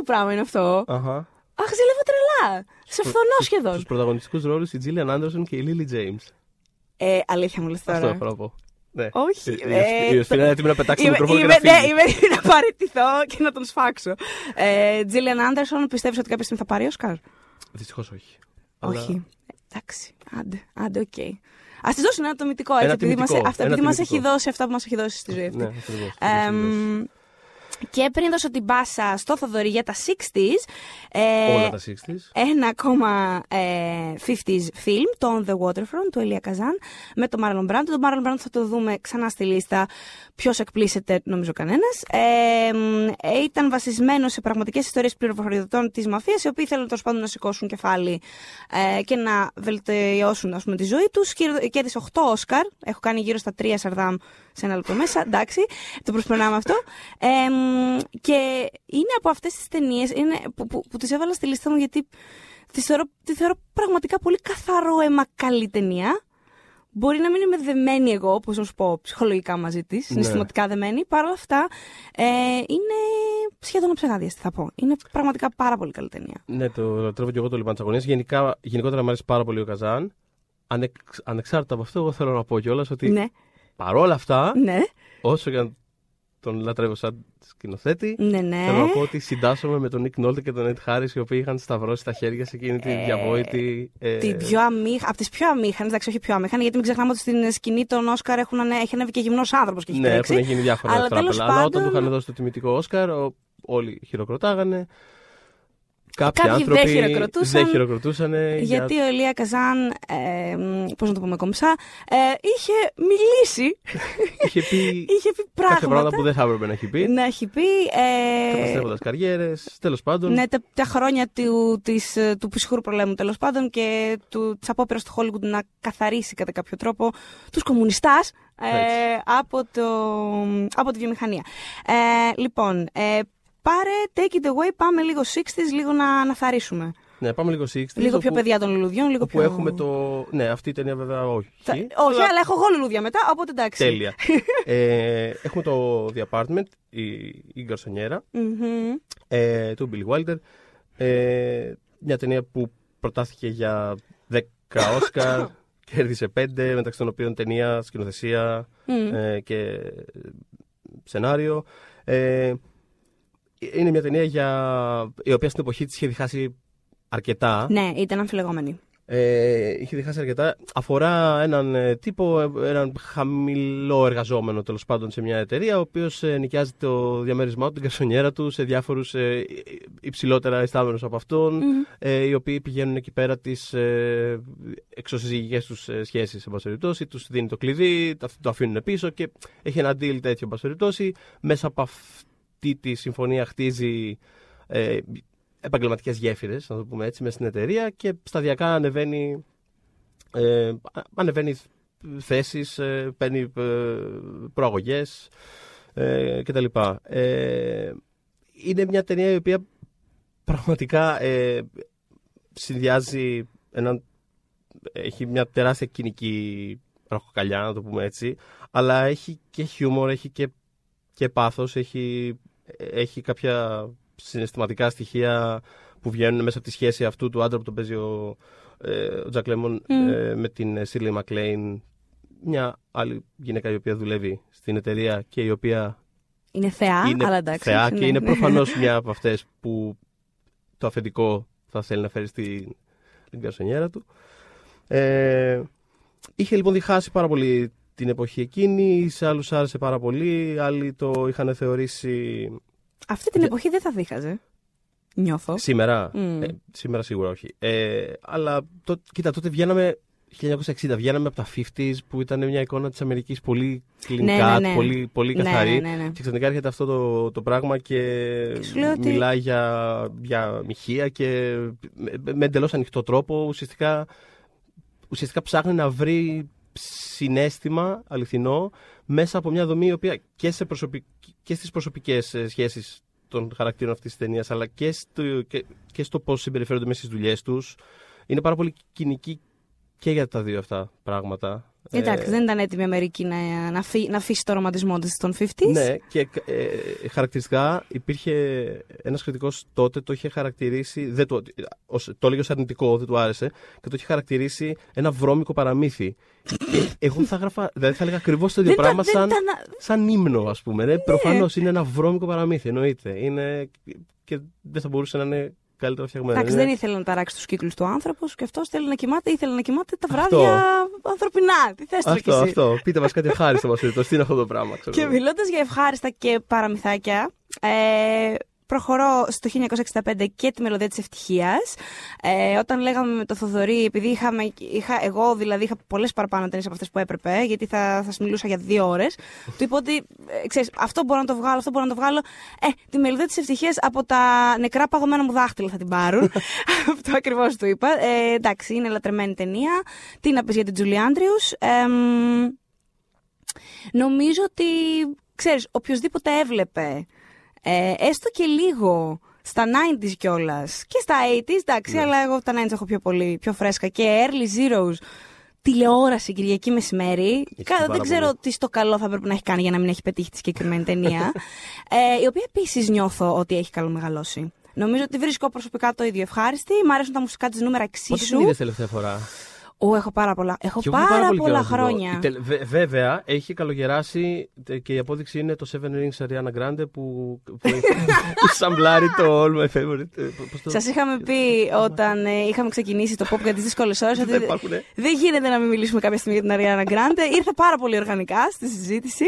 ωραίο πράγμα είναι αυτό. Αχα. Αχ, ζηλεύω τρελά. Σε φθονώ Στου σχεδόν. πρωταγωνιστικούς ρόλους η Τζίλιαν Άντερσον και η Λίλι Τζέιμ. Ε, αλήθεια μου λες Αυτό τώρα. έχω να πω. Ναι. Όχι, Η- η- ε, Η Ιωσήφινα είναι έτοιμη να πετάξει το Είμαι, μικρόφωνο και είμαι, να ναι, φύγει. είμαι έτοιμη να παραιτηθώ και να τον σφάξω. Ε, Τζίλιαν Άντερσον, πιστεύεις ότι κάποια στιγμή θα πάρει Όσκαρ; Δυστυχώς όχι. Αλλά- Όχι. Εντάξει. Άντε, άντε, οκ. Α της δώσουν ένα τιμητικό έτσι, Ένα επειδή μας, τιμητικό, αυτά, ένα επειδή μας τιμητικό. έχει δώσει αυτά που μας έχει δώσει στη ζωή αυτή. Και πριν δώσω την πάσα στο Θοδωρή για τα 60s. Ε, Όλα τα 60s. ένα ακόμα ε, 50s film, το On the Waterfront του Ελία Καζάν, με τον Marlon Brando. Τον Marlon Brando θα το δούμε ξανά στη λίστα. Ποιος εκπλήσσεται, νομίζω κανένας. Ε, μ, ε, ήταν βασισμένο σε πραγματικές ιστορίες πληροφοριοδοτών της μαφίας, οι οποίοι θέλουν τέλος πάντων να σηκώσουν κεφάλι ε, και να βελτιώσουν ας πούμε, τη ζωή τους. Κέρδισε 8 Όσκαρ. Έχω κάνει γύρω στα 3 Σαρδάμ σε ένα λεπτό μέσα. Εντάξει, το προσπερνάμε αυτό. Ε, μ, και είναι από αυτές τις ταινίες που, που, που τις έβαλα στη λίστα μου γιατί τη θεωρώ, τη θεωρώ πραγματικά πολύ καθαρό αίμα καλή ταινία Μπορεί να μην είμαι δεμένη εγώ, πώ να σου πω, ψυχολογικά μαζί της, Ναι. συναισθηματικά δεμένη. Παρ' όλα αυτά, ε, είναι σχεδόν αψεγάδιαστη, θα πω. Είναι πραγματικά πάρα πολύ καλή ταινία. Ναι, το λατρεύω και εγώ το Λιμάν της Αγωνίας. Γενικά, γενικότερα μου αρέσει πάρα πολύ ο Καζάν. Ανεξ, ανεξάρτητα από αυτό, εγώ θέλω να πω κιόλας ότι Ναι, παρόλα αυτά, ναι, όσο και αν τον λατρεύω σαν σκηνοθέτη, ναι, ναι. θέλω να πω ότι συντάσσομαι με τον Νίκ Νόλτε και τον Ed Harris, οι οποίοι είχαν σταυρώσει τα χέρια σε εκείνη τη Ε, διαβόητη. ε, Την πιο αμήχ... Από τις πιο αμήχανες, εντάξει, όχι πιο αμήχανες, γιατί μην ξεχνάμε ότι στην σκηνή των Όσκαρ έχουν, έχει ανέβει και γυμνός άνθρωπος και έχει Ναι, τρέξει. έχουν γίνει διάφορα Αλλά τράπελα. τέλος Αλλά όταν του πάντων- είχαν δώσει το τιμητικό Όσκαρ, ο- όλοι χειροκροτάγανε. Κάποιοι, Κάποιοι δεν άνθρωποι χειροκροτούσαν, δεν χειροκροτούσαν. Γιατί ο Ηλία Καζάν, ε, πώς να το πούμε κομψά, ε, είχε μιλήσει, είχε πει (laughs) είχε πει κάποια πράγματα πράγματα. που δεν θα έπρεπε να έχει πει. Να έχει πει. Ε, Καταστρέφοντας καριέρες. Τέλος πάντων. ναι, τα, τα χρόνια του, της, ε, του ψυχρού πολέμου τέλος πάντων και του, της απόπειρας του Hollywood να καθαρίσει κατά κάποιο τρόπο τους κομμουνιστάς ε, Έτσι. από, το, από τη βιομηχανία. Ε, λοιπόν, ε, πάρε take it away, πάμε λίγο 60s, λίγο να, να θαρίσουμε. Ναι, πάμε λίγο 60. Λίγο πιο όπου- παιδιά των λουλουδιών, λίγο Όπου πιο... έχουμε το. Ναι, αυτή η ταινία βέβαια όχι. Θα- Όχι, αλλά έχω εγώ λουλούδια μετά, οπότε εντάξει. Τέλεια. (laughs) ε, έχουμε το The Apartment, η, η Γκαρσονιέρα, Μμμ. ε, του Billy Wilder. Ε, μια ταινία που προτάθηκε για 10 Όσκαρ, (coughs) κέρδισε 5, μεταξύ των οποίων ταινία, σκηνοθεσία Μμ. ε, και σενάριο. Ε, είναι μια ταινία για, η οποία στην εποχή της είχε διχάσει αρκετά. Ναι, ήταν αμφιλεγόμενη. Ε, είχε διχάσει αρκετά. Αφορά έναν ε, τύπο, ε, έναν χαμηλό εργαζόμενο τέλος πάντων σε μια εταιρεία, ο οποίος νοικιάζει το διαμέρισμά του, την κασονιέρα του σε διάφορους ε, υψηλότερα αισθάμενου από αυτόν, Μμμ. ε, οι οποίοι πηγαίνουν εκεί πέρα τις ε, εξωσυζυγικές τους ε, σχέσεις, εν πάση περιπτώσει. Τους δίνει το κλειδί, τα- το αφήνουν πίσω και έχει ένα deal τέτοιο, εν πάση περιπτώσει. Μέσα από αυτή τη συμφωνία χτίζει ε, επαγγελματικές γέφυρες, να το πούμε έτσι, μέσα στην εταιρεία και σταδιακά ανεβαίνει, ε, α- ανεβαίνει θέσεις, ε, παίρνει ε, προαγωγές ε, κτλ. Ε, είναι μια ταινία η οποία πραγματικά ε, συνδυάζει έναν, έχει μια τεράστια κοινική ραχοκαλιά, να το πούμε έτσι, αλλά έχει και χιούμορ, έχει και, και πάθος, έχει, έχει κάποια συναισθηματικά στοιχεία που βγαίνουν μέσα από τη σχέση αυτού του άντρα που τον παίζει ο, ε, ο Τζακ Λέμον Μμ. ε, με την Σίρλι Μακλέιν. Μια άλλη γυναίκα η οποία δουλεύει στην εταιρεία και η οποία Είναι θεά, είναι αλλά εντάξει. θεά ναι. και είναι (laughs) προφανώς μια από αυτές που το αφεντικό θα θέλει να φέρει στην την καρσονιέρα του. Ε, είχε λοιπόν διχάσει πάρα πολύ την εποχή εκείνη, σε άλλους άρεσε πάρα πολύ, άλλοι το είχαν θεωρήσει Αυτή την Για- εποχή δεν θα δίχαζε. Νιώθω. Σήμερα; Μμ. Ε, σήμερα σίγουρα όχι. Ε, αλλά το, κοίτα, τότε βγαίναμε 1960, βγαίναμε από τα 50s που ήταν μια εικόνα της Αμερικής πολύ clean Ναι, cut, ναι, ναι. πολύ, πολύ Ναι, καθαρή. ναι, ναι, ναι. Και ξαφνικά έρχεται αυτό το, το πράγμα και, Και σου λέω ότι- μιλάει για, για μοιχεία και με, με εντελώς ανοιχτό τρόπο ουσιαστικά, ουσιαστικά ψάχνει να βρει συνέστημα αληθινό μέσα από μια δομή η οποία και, σε προσωπικ... και στις προσωπικές ε, σχέσεις των χαρακτήρων αυτής της ταινίας αλλά και στο, και, και στο πώς συμπεριφέρονται μέσα στις δουλειές τους είναι πάρα πολύ κοινική και για τα δύο αυτά πράγματα. Εντάξει, Ε, δεν ήταν έτοιμη η Αμερική να, να, αφή- να αφήσει το ρομαντισμό της των 50s. ναι, και ε, χαρακτηριστικά υπήρχε ένας κριτικός τότε, το είχε χαρακτηρίσει. Δεν το, ως, το έλεγε ως αρνητικό, δεν του άρεσε, και το είχε χαρακτηρίσει ένα βρώμικο παραμύθι. και εγώ θα έγραφα, δηλαδή θα έλεγα ακριβώς το ίδιο Δεν πράγμα ήταν- σαν, δεν ήταν- σαν ύμνο, ας πούμε. Ναι. Προφανώς είναι ένα βρώμικο παραμύθι, εννοείται. Είναι, και δεν θα μπορούσε να είναι καλύτερα φτιαγμένο. Εντάξει, Είναι- δεν ήθελε να ταράξει τους κύκλους του άνθρωπος και αυτός θέλει να κοιμάται, ήθελε να κοιμάται τα Αυτό. βράδια ανθρωπινά. Τι θες τώρα κι Αυτό, εσύ; αυτό. Πείτε μας κάτι ευχάριστο, μας τι είναι αυτό το πράγμα. Ξέρω. Και εγώ. μιλώντας για ευχάριστα και παραμυθάκια, ε, προχωρώ στο 1965 και τη μελωδία της ευτυχίας. Ε, όταν λέγαμε με το Θοδωρή, επειδή είχαμε, είχα, εγώ δηλαδή είχα πολλές παραπάνω ταινίες από αυτές που έπρεπε, γιατί θα, θα μιλούσα για δύο ώρες, του είπα ότι, ε, ξέρεις, αυτό μπορώ να το βγάλω, αυτό μπορώ να το βγάλω. Ε, τη μελωδία της ευτυχίας από τα νεκρά παγωμένα μου δάχτυλα θα την πάρουν. (laughs) αυτό ακριβώς του είπα. Ε, εντάξει, είναι λατρεμένη ταινία. Τι να πεις για την Τζουλί Άντριους. Εμ, Νομίζω ότι, ξέρεις, οποιοδήποτε έβλεπε, ε, έστω και λίγο, στα 90s κιόλας και στα 80s, εντάξει, Ναι. αλλά εγώ τα 90s έχω πιο πολύ, πιο φρέσκα και early zeros τηλεόραση Κυριακή μεσημέρι. Κα- πάρα δεν ξέρω πολύ. τι στο καλό θα πρέπει να έχει κάνει για να μην έχει πετύχει τη συγκεκριμένη ταινία. (laughs) ε, η οποία επίσης νιώθω ότι έχει καλομεγαλώσει. Νομίζω ότι βρίσκω προσωπικά το ίδιο ευχάριστη. Μ' αρέσουν τα μουσικά της νούμερα Πότε την εξίσου. είδες τελευταία φορά; Ω, έχω πάρα πολλά. Έχω Και εγώ πάρα, πολύ πολλά καιρό να την δω. χρόνια. Η τελε- βε- βέβαια, έχει καλογεράσει τε- και η απόδειξη είναι το Seven Rings Ariana Grande που, που έχει (laughs) που σαμπλάρει το All My Favorite. ε, πώς το- Σας είχαμε πει όταν ε, είχαμε ξεκινήσει το pop για τις δύσκολες ώρες ότι Δεν υπάρχουνε. δεν γίνεται να μην μιλήσουμε κάποια στιγμή για την Ariana Grande. Ήρθε πάρα πολύ οργανικά στη συζήτηση.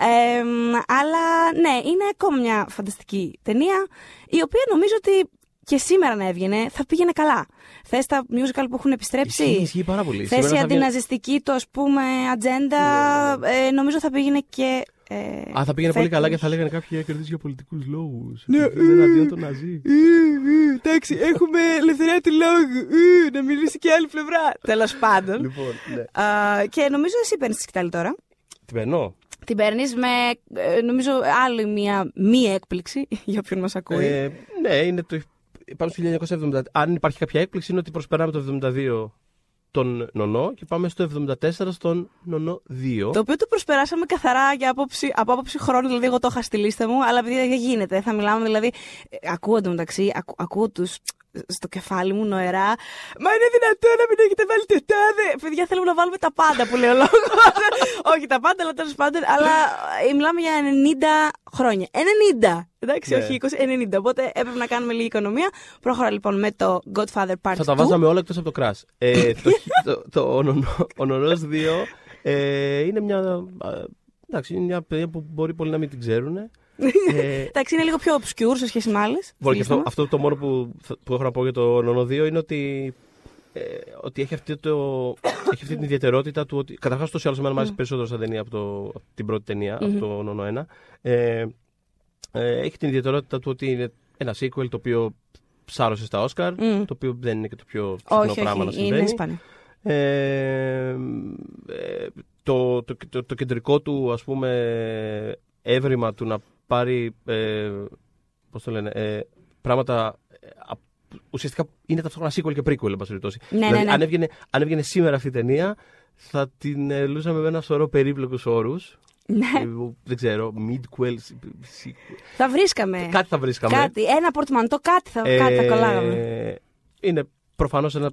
Ε, μ, αλλά ναι, είναι ακόμα μια φανταστική ταινία η οποία νομίζω ότι και σήμερα να έβγαινε θα πήγαινε καλά. Θες τα musical που έχουν επιστρέψει; Ισχύει, ισχύει πάρα πολύ. Θες η Σήμερα θα βγαίνει- αντιναζιστική το ας πούμε ατζέντα ε, νομίζω θα πήγαινε και ε, Α, θα πήγαινε πολύ καλά και φέτος. θα λέγανε κάποιοι κερδίσει για πολιτικούς λόγους. Ναι, είναι εναντίον των Ναζί. Εντάξει, έχουμε ελευθερία του λόγου. Ε, Να μιλήσει και άλλη πλευρά. Τέλος πάντων. Λοιπόν, ναι. Α, και νομίζω εσύ παίρνεις τη σκητάλη τώρα. Την περνώ. Την παίρνεις με, ε, νομίζω, άλλη μία μη έκπληξη για όποιον μας ακούει. Ε, ναι, είναι το. Πάμε στο 1970. Αν υπάρχει κάποια έκπληξη, είναι ότι προσπεράμε το 72 τον Νονό και πάμε στο 74 στον Νονό 2. Το οποίο το προσπεράσαμε καθαρά για άποψη, από άποψη χρόνου, δηλαδή εγώ το είχα στη λίστα μου, αλλά επειδή δεν γίνεται, θα μιλάμε δηλαδή. ε, Ακούω εντωμεταξύ, ακού, ακούω του στο κεφάλι μου νοερά. Μα είναι δυνατόν να μην έχετε βάλει το τάδε. Παιδιά, θέλουμε να βάλουμε τα πάντα που λέει ο λόγος. Όχι τα πάντα, αλλά τέλος πάντων. Αλλά ε, μιλάμε για 90 χρόνια. 90! Εντάξει, Ναι. όχι 20, 90. Οπότε έπρεπε να κάνουμε λίγη οικονομία. Προχωρά λοιπόν με το Godfather Part 2. Θα τα βάζαμε όλα εκτός από το Crash. Ε, το, (laughs) το, το, ο, Νονό- ο Νονός 2 ε, είναι μια. α, Εντάξει, είναι μια παιδεία που μπορεί πολλοί να μην την ξέρουν. Ε, (laughs) Εντάξει, είναι λίγο πιο obscure σε σχέση με άλλες. Λοιπόν, και αυτό, αυτό το μόνο που, θα- που έχω να πω για το Νονό 2 είναι ότι, ε, ότι έχει, αυτή το, έχει αυτή την ιδιαιτερότητα του ότι. Καταρχάς, τόσο άλλο εμένα μου άρεσε περισσότερο σαν ταινία από, το, από την πρώτη ταινία, από το Νονό 1. Ε, ε, έχει την ιδιαιτερότητα του ότι είναι ένα sequel το οποίο ψάρωσε στα Όσκαρ, Μμ. το οποίο δεν είναι και το πιο συχνό Όχι, πράγμα να όχι, είναι συμβαίνει. σπάνιο. Ε, ε, το, το, το, το κεντρικό του ας πούμε έβριμα του να πάρει ε, πώς το λένε ε, πράγματα ε, α- ουσιαστικά είναι ταυτόχρονα sequel και prequel εν πάση περιπτώσει. Ναι, δηλαδή, ναι, ναι. Αν, έβγαινε, αν έβγαινε σήμερα αυτή η ταινία θα την ε, λούσαμε με ένα σωρό περίπλοκους όρους Ναι, Ε, δεν ξέρω, mid-quel sequel. θα βρίσκαμε. κάτι θα βρίσκαμε Κάτι, ένα πορτμαντό, κάτι θα, κάτι θα κολλάγαμε. ε, είναι προφανώς ένα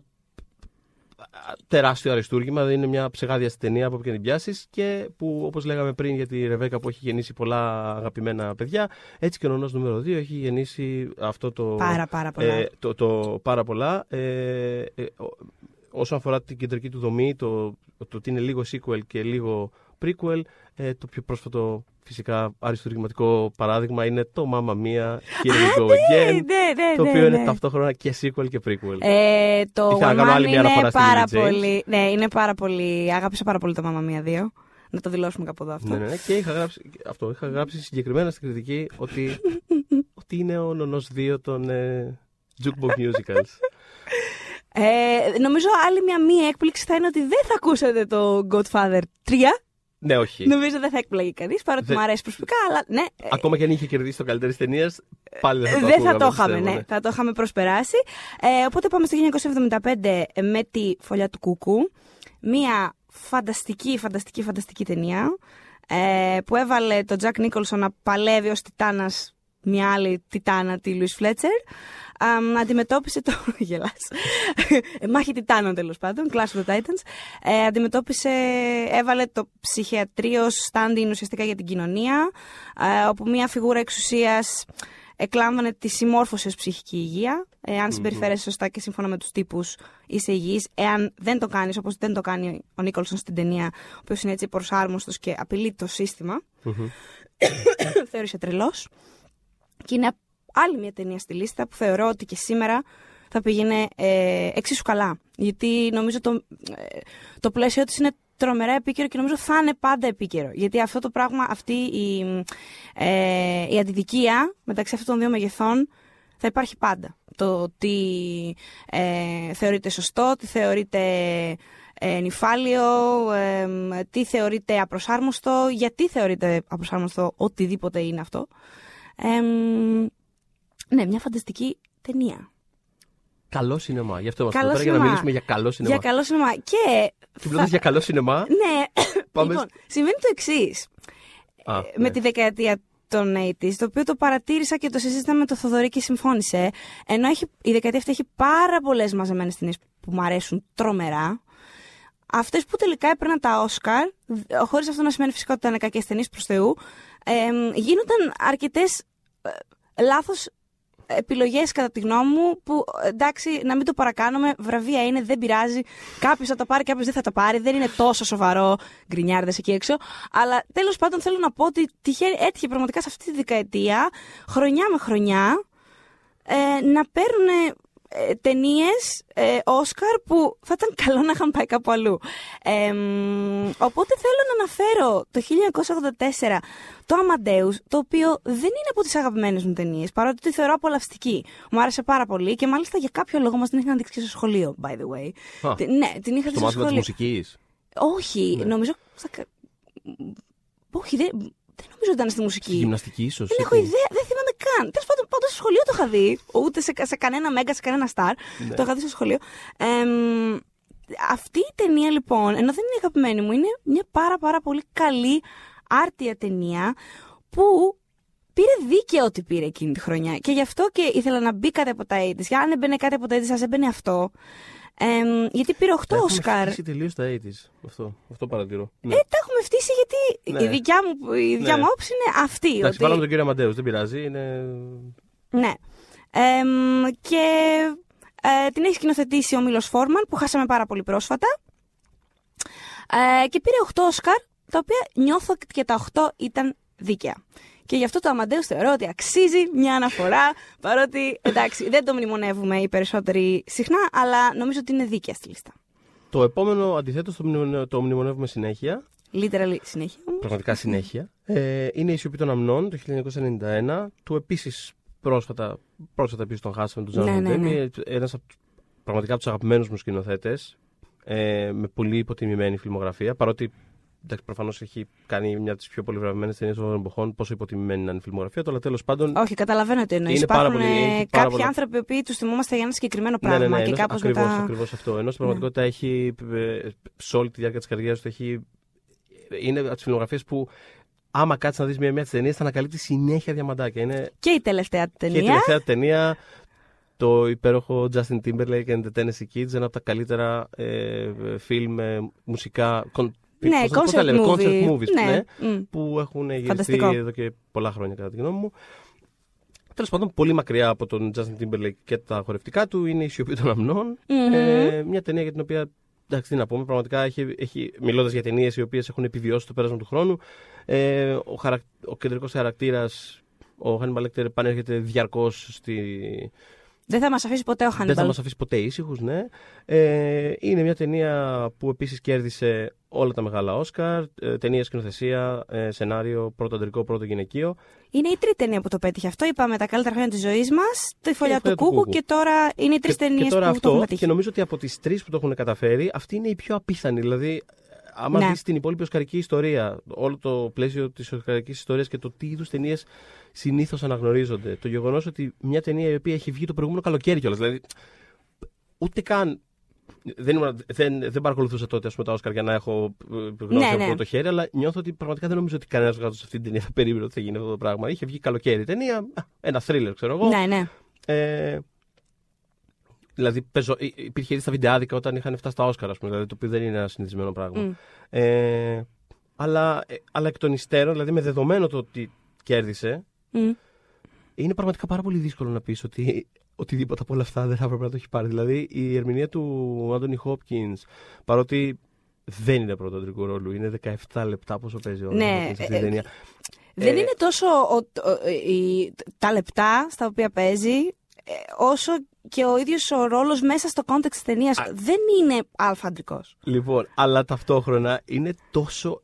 τεράστιο αριστούργημα. Δεν είναι μια ψεγάδια στην ταινία από όποια την πιάσεις και που, όπως λέγαμε πριν για τη Ρεβέκα που έχει γεννήσει πολλά αγαπημένα παιδιά, έτσι και ο νονός νούμερο 2 έχει γεννήσει αυτό το. Πάρα, πάρα πολλά. Ε, το, το πάρα πολλά. Ε, ε, ο- όσον αφορά την κεντρική του δομή, το, το ότι είναι λίγο sequel και λίγο prequel, ε, το πιο πρόσφατο φυσικά αριστουργηματικό παράδειγμα είναι το Mamma Mia, Here We Go ναι, Again, ναι, ναι, το ναι, οποίο είναι ναι. ταυτόχρονα και sequel και prequel. Ε, το Ήθελα να κάνω One άλλη Man μια αναφορά είναι στη πάρα Lily James. πολύ. Ναι, είναι πάρα πολύ. Αγάπησα πάρα πολύ το Mamma Mia 2. Να το δηλώσουμε κάπου εδώ αυτό. Ναι, ναι, ναι. Και είχα γράψει, αυτό, είχα γράψει συγκεκριμένα στην κριτική ότι, (laughs) ότι είναι ο νονός 2 των ε, jukebox musicals. Ε, νομίζω άλλη μια μία έκπληξη θα είναι ότι δεν θα ακούσετε το Godfather 3. Ναι, όχι. Νομίζω δεν θα εκπλαγεί κανείς, παρότι Δεν- μου αρέσει προσωπικά, αλλά ναι. ε, Ακόμα και αν είχε κερδίσει το καλύτερη ταινία, πάλι δεν θα το δεν θα ακούγαμε, το είχαμε, πιστεύω, ναι. Θα το είχαμε προσπεράσει. Ε, οπότε πάμε στο 1975 με τη Φωλιά του Κούκου. Μία φανταστική, φανταστική, φανταστική ταινία ε, που έβαλε τον Τζακ Νίκολσον να παλεύει ως τιτάνας μια άλλη τιτάνα, τη Λουίς Φλέτσερ. Αμ, αντιμετώπισε το. (laughs) Γελάς. Ε, Μάχη τιτάνων τέλος πάντων, Clash of the Titans. Ε, αντιμετώπισε, έβαλε το ψυχιατρίο stand-in ουσιαστικά για την κοινωνία, ε, όπου μια φιγούρα εξουσίας εκλάμβανε τη συμμόρφωση ως ψυχική υγεία. Ε, αν συμπεριφέρεσαι σωστά και σύμφωνα με τους τύπους είσαι υγιής. Εάν δεν το κάνεις όπως δεν το κάνει ο Νίκολσον στην ταινία, ο οποίος είναι έτσι προσάρμοστος και απειλεί το σύστημα, (coughs) θεωρείσαι τρελός. Και είναι άλλη μια ταινία στη λίστα που θεωρώ ότι και σήμερα θα πήγαινε ε, εξίσου καλά. Γιατί νομίζω το, ε, το πλαίσιο της είναι τρομερά επίκαιρο και νομίζω θα είναι πάντα επίκαιρο. Γιατί αυτό το πράγμα, αυτή η, ε, η αντιδικία μεταξύ αυτών των δύο μεγεθών θα υπάρχει πάντα. Το τι ε, θεωρείται σωστό, τι θεωρείται ε, νυφάλιο, ε, τι θεωρείται απροσάρμοστο, γιατί θεωρείται απροσάρμοστο οτιδήποτε είναι αυτό. Ε, ναι, μια φανταστική ταινία. Καλό σινεμά. Γι' αυτό είμαστε Καλό εδώ πέρα για να σινεμά. μιλήσουμε για καλό σινεμά. Για καλό σινεμά. Και. Και μιλώντα για καλό σινεμά; Ναι, (coughs) Πάμε λοιπόν, συμβαίνει το εξής. Α, Ε, με ναι. τη δεκαετία των 80s, το οποίο το παρατήρησα και το συζήτησα με το Θοδωρή και συμφώνησε. Ενώ έχει, η δεκαετία αυτή έχει πάρα πολλές μαζεμένες ταινίες που μου αρέσουν τρομερά. Αυτές που τελικά έπαιρναν τα Όσκαρ, χωρίς αυτό να σημαίνει φυσικά ότι ήταν κακές ταινίες προς Θεού, ε, γίνονταν αρκετές ε, λάθος επιλογές κατά τη γνώμη μου που εντάξει να μην το παρακάνουμε, βραβεία είναι, δεν πειράζει. Κάποιος θα τα πάρει, κάποιος δεν θα τα πάρει. Δεν είναι τόσο σοβαρό γκρινιάρδε εκεί έξω. Αλλά τέλος πάντων θέλω να πω ότι τυχαίνει, έτυχε πραγματικά σε αυτή τη δεκαετία, χρονιά με χρονιά, ε, να παίρνουν ε, ταινίες ε, Όσκαρ που θα ήταν καλό να είχαν πάει κάπου αλλού. Ε, μ, οπότε θέλω να αναφέρω το 1984 το Amadeus, το οποίο δεν είναι από τις αγαπημένες μου ταινίες, παρότι τη θεωρώ απολαυστική. Μου άρεσε πάρα πολύ και μάλιστα για κάποιο λόγο μας την είχαν δείξει και στο σχολείο, by the way. Α, Τη- ναι, την είχα δει Στο στο μάθημα της σχολείο. μουσικής. Όχι, Ναι. νομίζω. στα κα- Όχι, δεν, δεν νομίζω ότι ήταν στη μουσική. Στη γυμναστική, ίσως. Δεν έχω ιδέα, δεν θυμάμαι καν. Τέλος πάντων, πάντως στο σχολείο το είχα δει. Ούτε σε, σε κανένα μέγκα, σε κανένα στάρ. Ναι. Το είχα δει στο σχολείο. Εμ, αυτή η ταινία λοιπόν, ενώ δεν είναι η αγαπημένη μου, είναι μια πάρα πάρα πολύ καλή άρτια ταινία που πήρε δίκαιο ότι πήρε εκείνη τη χρονιά. Και γι' αυτό και ήθελα να μπει κάτι από τα 80's. Για αν έμπαινε κάτι από τα 80's, ας έμπαινε αυτό. Εμ, γιατί πήρε 8 Όσκαρ. Έχει τελείως τα 80's. Αυτό, αυτό παρατηρώ. Ναι. Ε, τα έχουμε φτύσει γιατί Ναι. η δικιά μου, η δικιά Ναι. μου άποψη είναι αυτή. Εντάξει, ότι... βάλαμε τον κύριο Αμαντέου, δεν πειράζει. Είναι... Ναι. Εμ, και ε, την έχει σκηνοθετήσει ο Μίλος Φόρμαν που χάσαμε πάρα πολύ πρόσφατα. Ε, και πήρε 8 Όσκαρ, τα οποία νιώθω ότι και τα 8 ήταν δίκαια. Και γι' αυτό το Αμαντέους θεωρώ ότι αξίζει μια αναφορά, παρότι εντάξει δεν το μνημονεύουμε οι περισσότεροι συχνά, αλλά νομίζω ότι είναι δίκαια στη λίστα. Το επόμενο αντιθέτως το, μνημονε- το μνημονεύουμε συνέχεια. Literally συνέχεια όμως. Πραγματικά συνέχεια. Ε, είναι η Σιωπή των Αμνών το 1991. Του επίσης πρόσφατα, πρόσφατα επίσης τον χάσαμε τον Τζάνο Ναι, ναι, ναι. Ένας από, πραγματικά από τους αγαπημένους μου σκηνοθέτες. Ε, με πολύ υποτιμημένη φιλμογραφία. Παρότι προφανώς έχει κάνει μια από τις πιο πολύ βραβευμένε ταινίε των εποχών. Πόσο υποτιμημένη είναι η φιλμογραφία του, αλλά τέλος πάντων. Όχι, καταλαβαίνω τι εννοείς. Είναι πάρα Υπάρχουν πολύ- ε, έχει πάρα κάποιοι πολλά- άνθρωποι οι οποίοι τους θυμόμαστε για ένα συγκεκριμένο Ναι, πράγμα ναι, ναι, και ενώ- κάπως ακριβώς, μετά. ακριβώς αυτό. Ενώ στην πραγματικότητα έχει ε, σε όλη τη διάρκεια της καριέρας του έχει. Είναι από τις φιλμογραφίες που άμα κάτσεις να δεις μια-μια τις ταινίες θα ανακαλύπτει συνέχεια διαμαντάκια. Είναι Και η τελευταία του και η ταινία. τελευταία ταινία, το υπέροχο Justin Timberlake and the Tennessee Kids, ένα από τα καλύτερα ε, φιλμ ε, μουσικά. Κον- Ναι, πώς- πώς τα concept λέμε, movie. concept movies, Ναι, ναι, μμ. που έχουν γυριστεί Φανταστικό. εδώ και πολλά χρόνια κατά τη γνώμη μου. Τέλος πάντων, πολύ μακριά από τον Justin Timberlake και τα χορευτικά του είναι η Σιωπή των Αμνών. Μμμ. Ε, μια ταινία για την οποία. Εντάξει, τι να πούμε, πραγματικά έχει, έχει, μιλώντας για ταινίες οι οποίες έχουν επιβιώσει το πέρασμα του χρόνου, ε, ο, χαρακ, ο κεντρικός χαρακτήρας, ο Hannibal Lecter, επανέρχεται διαρκώς στη. Δεν θα μας αφήσει ποτέ ο Δεν θα Hannibal. μας αφήσει ποτέ ήσυχους, ναι. Ε, είναι μια ταινία που επίσης κέρδισε όλα τα μεγάλα Όσκαρ. Ε, ταινία, σκηνοθεσία, ε, σενάριο, πρώτο αντρικό, πρώτο γυναικείο. Είναι η τρίτη ταινία που το πέτυχε αυτό. Είπαμε τα καλύτερα χρόνια της ζωής μας, τη φωλιά η του Φωλιά του Κούκου Κούκου. και τώρα είναι οι τρεις και, ταινίες και τώρα που το έχουν αυτό, πετύχει. και νομίζω ότι από τις τρεις που το έχουν καταφέρει, αυτή είναι η πιο απίθανη. Δηλαδή, άμα Ναι. δεις την υπόλοιπη οσκαρική ιστορία, όλο το πλαίσιο της οσκαρικής ιστορίας και το τι είδους ταινίες συνήθως αναγνωρίζονται, το γεγονός ότι μια ταινία η οποία έχει βγει το προηγούμενο καλοκαίρι κιόλας. Δηλαδή, ούτε καν. Δεν, ήμουν, δεν, δεν παρακολουθούσα τότε ας πούμε, τα Όσκαρ για να έχω ε, γνώση Ναι, από ναι. το χέρι, αλλά νιώθω ότι πραγματικά δεν νομίζω ότι κανένας βγάζοντα αυτή την ταινία θα περίμενε ότι θα γίνει αυτό το πράγμα. Είχε βγει καλοκαίρι η ταινία, α, ένα θρίλερ ξέρω εγώ. Ναι, ναι. Ε, δηλαδή, παίζω, υ- υπήρχε ήδη στα βιντεάδικα όταν είχαν φτάσει στα Όσκαρα, ας πούμε, δηλαδή, το οποίο δεν είναι ένα συνηθισμένο πράγμα. Μμ. Ε, αλλά, ε, αλλά εκ των υστέρων, δηλαδή με δεδομένο το ότι κέρδισε, Μμ. είναι πραγματικά πάρα πολύ δύσκολο να πεις ότι οτιδήποτε από όλα αυτά δεν θα έπρεπε να το έχει πάρει. Δηλαδή, η ερμηνεία του Άντωνι Χόπκινς, παρότι δεν είναι πρώτο αντρικού ρόλου, είναι 17 λεπτά πόσο παίζει ο Ναι, Anthony Hopkins σε αυτή ε, την ταινία. Δεν Ε, είναι τόσο ο- ο- η- τα λεπτά στα οποία παίζει, ε, όσο και ο ίδιος ο ρόλος μέσα στο context της ταινίας. Δεν είναι αλφαντρικός. Λοιπόν, αλλά ταυτόχρονα είναι τόσο.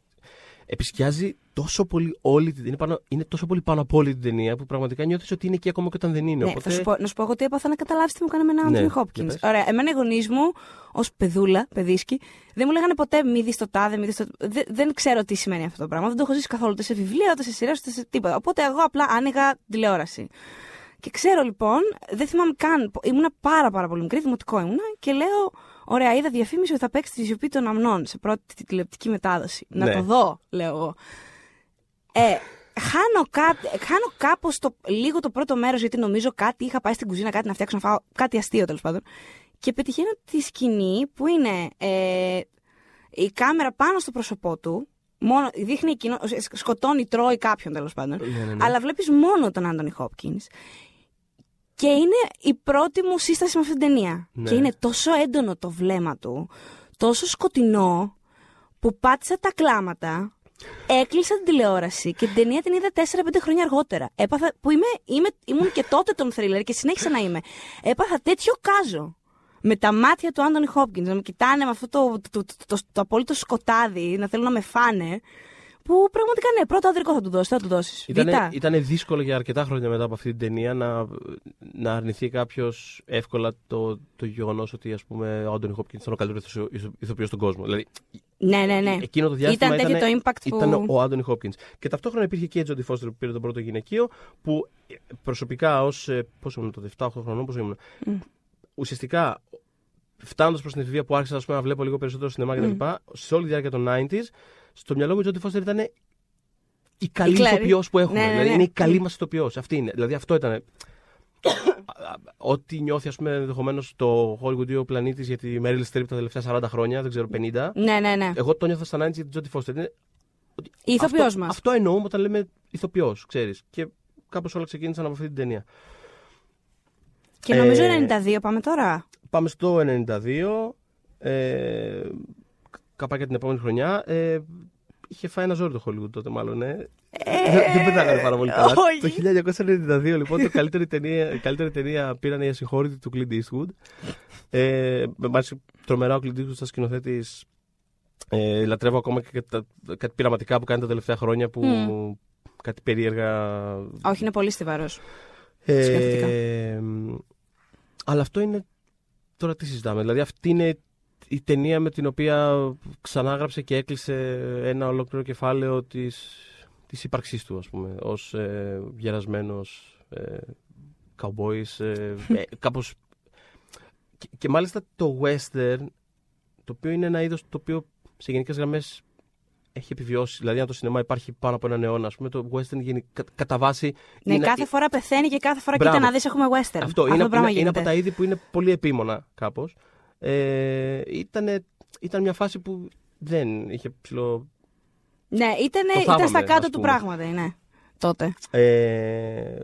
Επισκιάζει τόσο πολύ όλη την ταινία. Πάνω, είναι τόσο πολύ πάνω από όλη την ταινία που πραγματικά νιώθεις ότι είναι εκεί ακόμα και όταν δεν είναι. Ναι, Οπότε... θα σου πω, να σου πω εγώ τι έπαθα να καταλάβεις τι μου έκανε με έναν Ναι, Άντονι για Χόπκινς. πες. Ωραία, εμένα οι γονείς μου, ως παιδούλα, παιδίσκη, δεν μου λέγανε ποτέ μη δεις το τάδε, μη δεις το. Δεν, δεν ξέρω τι σημαίνει αυτό το πράγμα. Δεν το έχω ζήσει καθόλου ούτε σε βιβλία, ούτε σε σειρά, ούτε σε τίποτα. Οπότε εγώ απλά άνοιγα τηλεόραση. Και ξέρω λοιπόν, δεν θυμάμαι καν, ήμουνα πάρα πάρα πολύ μικρή, δημοτικό ήμουνα και λέω, ωραία, είδα διαφήμιση ότι θα παίξει τη σιωπή των αμνών σε πρώτη τηλεοπτική μετάδοση. Να Ναι. το δω, λέω εγώ. Ε, χάνω, κάτι, χάνω κάπως το, λίγο το πρώτο μέρος γιατί νομίζω κάτι είχα πάει στην κουζίνα κάτι να φτιάξω να φάω κάτι αστείο τέλος πάντων και πετυχαίνω τη σκηνή που είναι ε, η κάμερα πάνω στο πρόσωπό του μόνο, δείχνει εκείνο, ε, σκοτώνει, τρώει κάποιον τέλος πάντων Ναι, ναι, ναι. αλλά βλέπεις μόνο τον Άντωνι Χόπκινς και είναι η πρώτη μου σύσταση με αυτή την ταινία. Ναι. Και είναι τόσο έντονο το βλέμμα του, τόσο σκοτεινό, που πάτησα τα κλάματα, έκλεισα την τηλεόραση και την ταινία την είδα 4-5 χρόνια αργότερα. Έπαθα, που είμαι, είμαι, ήμουν και τότε τον θρίλερ και συνέχισα να είμαι. Έπαθα τέτοιο κάζο. Με τα μάτια του Άντωνι Χόπκινς, να με κοιτάνε με αυτό το, το, το, το, το, το απόλυτο σκοτάδι, να θέλουν να με φάνε. Που πραγματικά ναι, πρώτο ανδρικό θα του δώσει, θα του δώσεις. Ήτανε, ήτανε δύσκολο για αρκετά χρόνια μετά από αυτή την ταινία να, να αρνηθεί κάποιος εύκολα το, το γεγονός ότι ας πούμε, ο Άντωνι Χόπκινς ήταν ο καλύτερος ηθοποιός στον κόσμο. Δηλαδή, Ναι, ναι, ναι. εκείνο το διάστημα Ήταν τέτοιο το impact που- ήταν ο Άντωνι Χόπκινς. Και ταυτόχρονα υπήρχε και η Τζόντι Φώστερ που πήρε τον πρώτο γυναικείο, που ε, προσωπικά ως. Πόσο ήμουν τότε, 7-8 χρονών, πόσο ήμουν. Ουσιαστικά, φτάνοντας προς την εφηβεία που άρχισα ας πούμε, να βλέπω λίγο περισσότερο σινεμά κτλ., σε όλη τη διάρκεια των 90s, στο μυαλό μου η Τζόντι Φώστερ ήταν η καλή Κλάρη. ηθοποιός που έχουμε. Ναι, ναι, δηλαδή ναι. είναι η καλή μας ηθοποιός. Αυτή είναι. Δηλαδή αυτό ήταν. (coughs) Ό,τι νιώθει, ας πούμε, ενδεχομένως το Hollywood ή ο πλανήτης για τη Meryl Streep τα τελευταία 40 χρόνια, δεν ξέρω, 50. Ναι, ναι, ναι. Εγώ το νιώθα στα 90s για την Τζόντι Φώστερ. Είναι Η ηθοποιός αυτό, μας. Αυτό εννοούμε όταν λέμε ηθοποιός, ξέρεις. Και κάπως όλα ξεκίνησαν από αυτή την ταινία. Και νομίζω Ε, 92 πάμε τώρα. Πάμε στο 92. Ε, καπάκια την επόμενη χρονιά. Ε, είχε φάει ένα ζόρι το Hollywood τότε, μάλλον. Ε. δεν δεν πετάγανε πάρα πολύ καλά. όχι. το 1992, λοιπόν, το καλύτερη ταινία, η καλύτερη ταινία πήραν οι ασυγχώρητοι του Clint Eastwood. Ε, με μάλιστα τρομερά ο Clint Eastwood σαν σκηνοθέτης. Ε, λατρεύω ακόμα και τα, κάτι πειραματικά που κάνει τα τελευταία χρόνια που Μμ. κάτι περίεργα Όχι, είναι πολύ στιβαρός. ε, Σκέφτηκα. αλλά αυτό είναι. Τώρα τι συζητάμε. Δηλαδή, αυτή είναι η ταινία με την οποία ξανάγραψε και έκλεισε ένα ολόκληρο κεφάλαιο της, της ύπαρξής του, ας πούμε, ως ε, γερασμένος ε, cowboys, ε, (laughs) ε, κάπως... Και, και μάλιστα το western, το οποίο είναι ένα είδος το οποίο σε γενικές γραμμές έχει επιβιώσει. Δηλαδή, αν το σινεμά υπάρχει πάνω από έναν αιώνα, ας πούμε, το western γίνει, κα- κατά βάση... Ναι, είναι- κάθε φορά πεθαίνει και κάθε φορά Μπράβο. κοίτα να δεις έχουμε western. αυτό, είναι, το πράγμα είναι, είναι γίνεται. από τα είδη που είναι πολύ επίμονα κάπως. Ε, ήτανε- ήταν μια φάση που δεν είχε ψηλό... Ναι, ήτανε, Το ήταν θάβαμε, στα κάτω ας του πούμε. πράγματα, ναι. Τότε. Ε,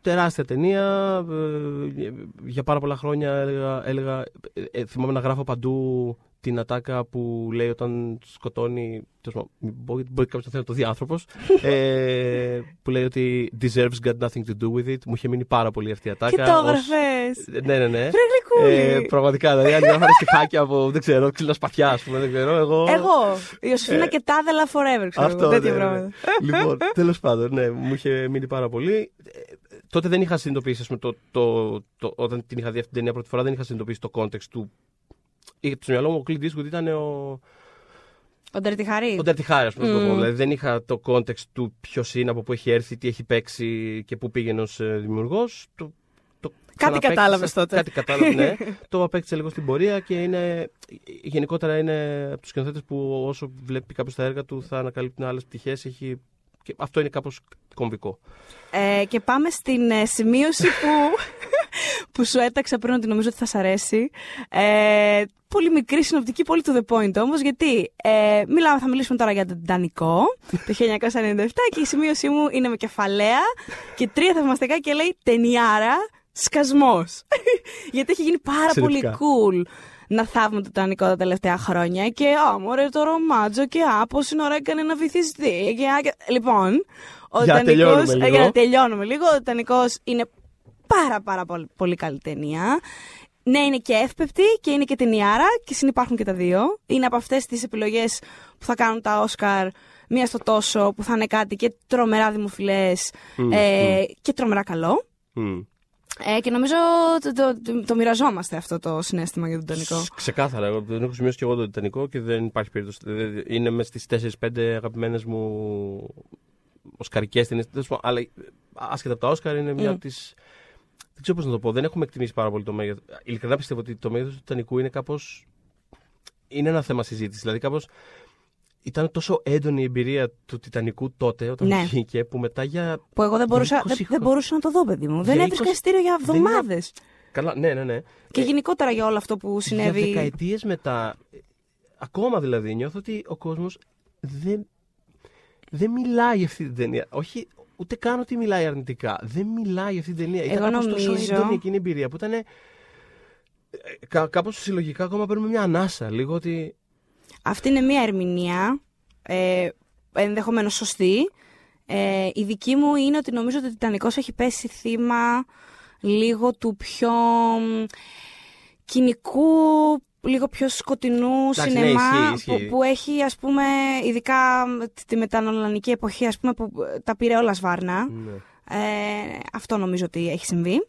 τεράστια ταινία. ε, για πάρα πολλά χρόνια έλεγα, έλεγα ε, ε, θυμάμαι να γράφω παντού την ατάκα που λέει όταν σκοτώνει. τέλος πάντων, Μπορεί, μπορεί κάποιος να θέλει να το δει άνθρωπος. (laughs) ε, που λέει ότι deserves got nothing to do with it. Μου είχε μείνει πάρα πολύ αυτή η ατάκα. Και το ως- έγραφε. Ναι, ναι, ναι. Βρε γλυκούλη. Ε, πραγματικά, δηλαδή, αν γράφανε στιχάκια από, δεν ξέρω, ξύλα σπαθιά, ας πούμε, δεν ξέρω, εγώ... Εγώ. Η Ιωσήφινα και τάδελα forever, ξέρω εγώ. Τέτοια ναι, ναι. πράγματα. λοιπόν, (laughs) τέλος πάντων, ναι, μου είχε μείνει πάρα πολύ. Ε, τότε δεν είχα συνειδητοποιήσει, ας πούμε, το, το, το, όταν την είχα δει αυτή την ταινία πρώτη φορά, δεν είχα συνειδητοποιήσει το context του. Είχε στο μυαλό μου ο Clint Eastwood ήταν ο, Ο Ντερτιχαρή. ο Dirty Harry, ας πούμε. να το πω. Mm. Δηλαδή δεν είχα το context του ποιος είναι, από πού έχει έρθει, τι έχει παίξει και πού πήγαινε ως δημιουργός. Το, το ξαναπαίξα- κατάλαβες τότε. Κάτι κατάλαβες, ναι. (laughs) το απέκτησε λίγο στην πορεία και είναι, γενικότερα είναι από τους σκηνοθέτες που όσο βλέπει κάποιος τα έργα του θα ανακαλύπτει άλλες πτυχές. Έχει... Και αυτό είναι κάπως κομβικό. Ε, και πάμε στην ε, σημείωση που, (laughs) που σου έταξα πριν ότι νομίζω ότι θα σ' αρέσει. Ε, πολύ μικρή συνοπτική, πολύ to the point όμως, γιατί ε, μιλάμε, θα μιλήσουμε τώρα για τον Τιτανικό το 1997 και η σημείωσή μου είναι με κεφαλαία και τρία θαυμαστικά και λέει ταινιάρα σκασμός. (laughs) γιατί έχει γίνει πάρα πολύ Εξαιρετικά. cool να θαύουμε το Τιτανικό τα τελευταία χρόνια και α, μωρέ το ρομάτζο και α, πόση ώρα έκανε να βυθιστεί και, α, και... Λοιπόν, ο Για να Τιτανικός- τελειώνουμε ε, λίγο. για να τελειώνουμε λίγο, ο Τιτανικός είναι πάρα πάρα πολύ, πολύ καλή ταινία. Ναι, είναι και εύπεπτη και είναι και ταινιάρα και συνυπάρχουν και τα δύο. Είναι από αυτές τις επιλογές που θα κάνουν τα Όσκαρ μία στο τόσο, που θα είναι κάτι και τρομερά δημοφιλές Μμ, ε, και τρομερά καλό. Μμ. Ε, και νομίζω το, το, το, το μοιραζόμαστε αυτό το συνέστημα για τον Τιτανικό. Σ- Ξεκάθαρα. Εγώ δεν έχω σημειώσει και εγώ το Τιτανικό και δεν υπάρχει περίπτωση. Δηλαδή, Είναι μες στις 4-5 αγαπημένες μου οσκαρικές ταινίες. Αλλά ε, άσχετα από τα Όσκαρ είναι μια Mm. από τις. Δεν ξέρω πώς να το πω. Δεν έχουμε εκτιμήσει πάρα πολύ το μέγεθος. Ειλικρινά πιστεύω ότι το μέγεθος του Τιτανικού είναι κάπω. Είναι ένα θέμα συζήτησης. Δηλαδή, κάπως. Ήταν τόσο έντονη η εμπειρία του Τιτανικού τότε, όταν Ναι. βγήκε, που μετά για. Που εγώ δεν Για μπορούσα, 20 δεν, δεν χρόνια. μπορούσα να το δω, παιδί μου. Δεν Για έβρισκα 20 ειστήριο για δεν είναι- εβδομάδες. Καλά, ναι, ναι, ναι. Και Ε, γενικότερα για όλο αυτό που συνέβη. Για δεκαετίες μετά, ε, ακόμα δηλαδή, νιώθω ότι ο κόσμος δεν, δεν μιλάει για αυτή την ταινία. Όχι, ούτε καν ότι μιλάει αρνητικά. Δεν μιλάει για αυτή την ταινία. Ήταν Εγώ κάπως τόσο νομίζω- έντονη εκείνη η εμπειρία που ήταν. ε, Κά, κάπως συλλογικά ακόμα παίρνουμε μια ανάσα. Λίγο ότι. Αυτή είναι μία ερμηνεία, ε, ενδεχομένως σωστή. Ε, η δική μου είναι ότι νομίζω ότι ο Τιτανικός έχει πέσει θύμα λίγο του πιο μ, κοινικού, λίγο πιο σκοτεινού Εντάξει, ναι, σινεμά ισχύει, ισχύει. Που, που έχει ας πούμε ειδικά τη μετανολανική εποχή ας πούμε που ε, τα πήρε όλα σβάρνα. Ναι. Ε, αυτό νομίζω ότι έχει συμβεί.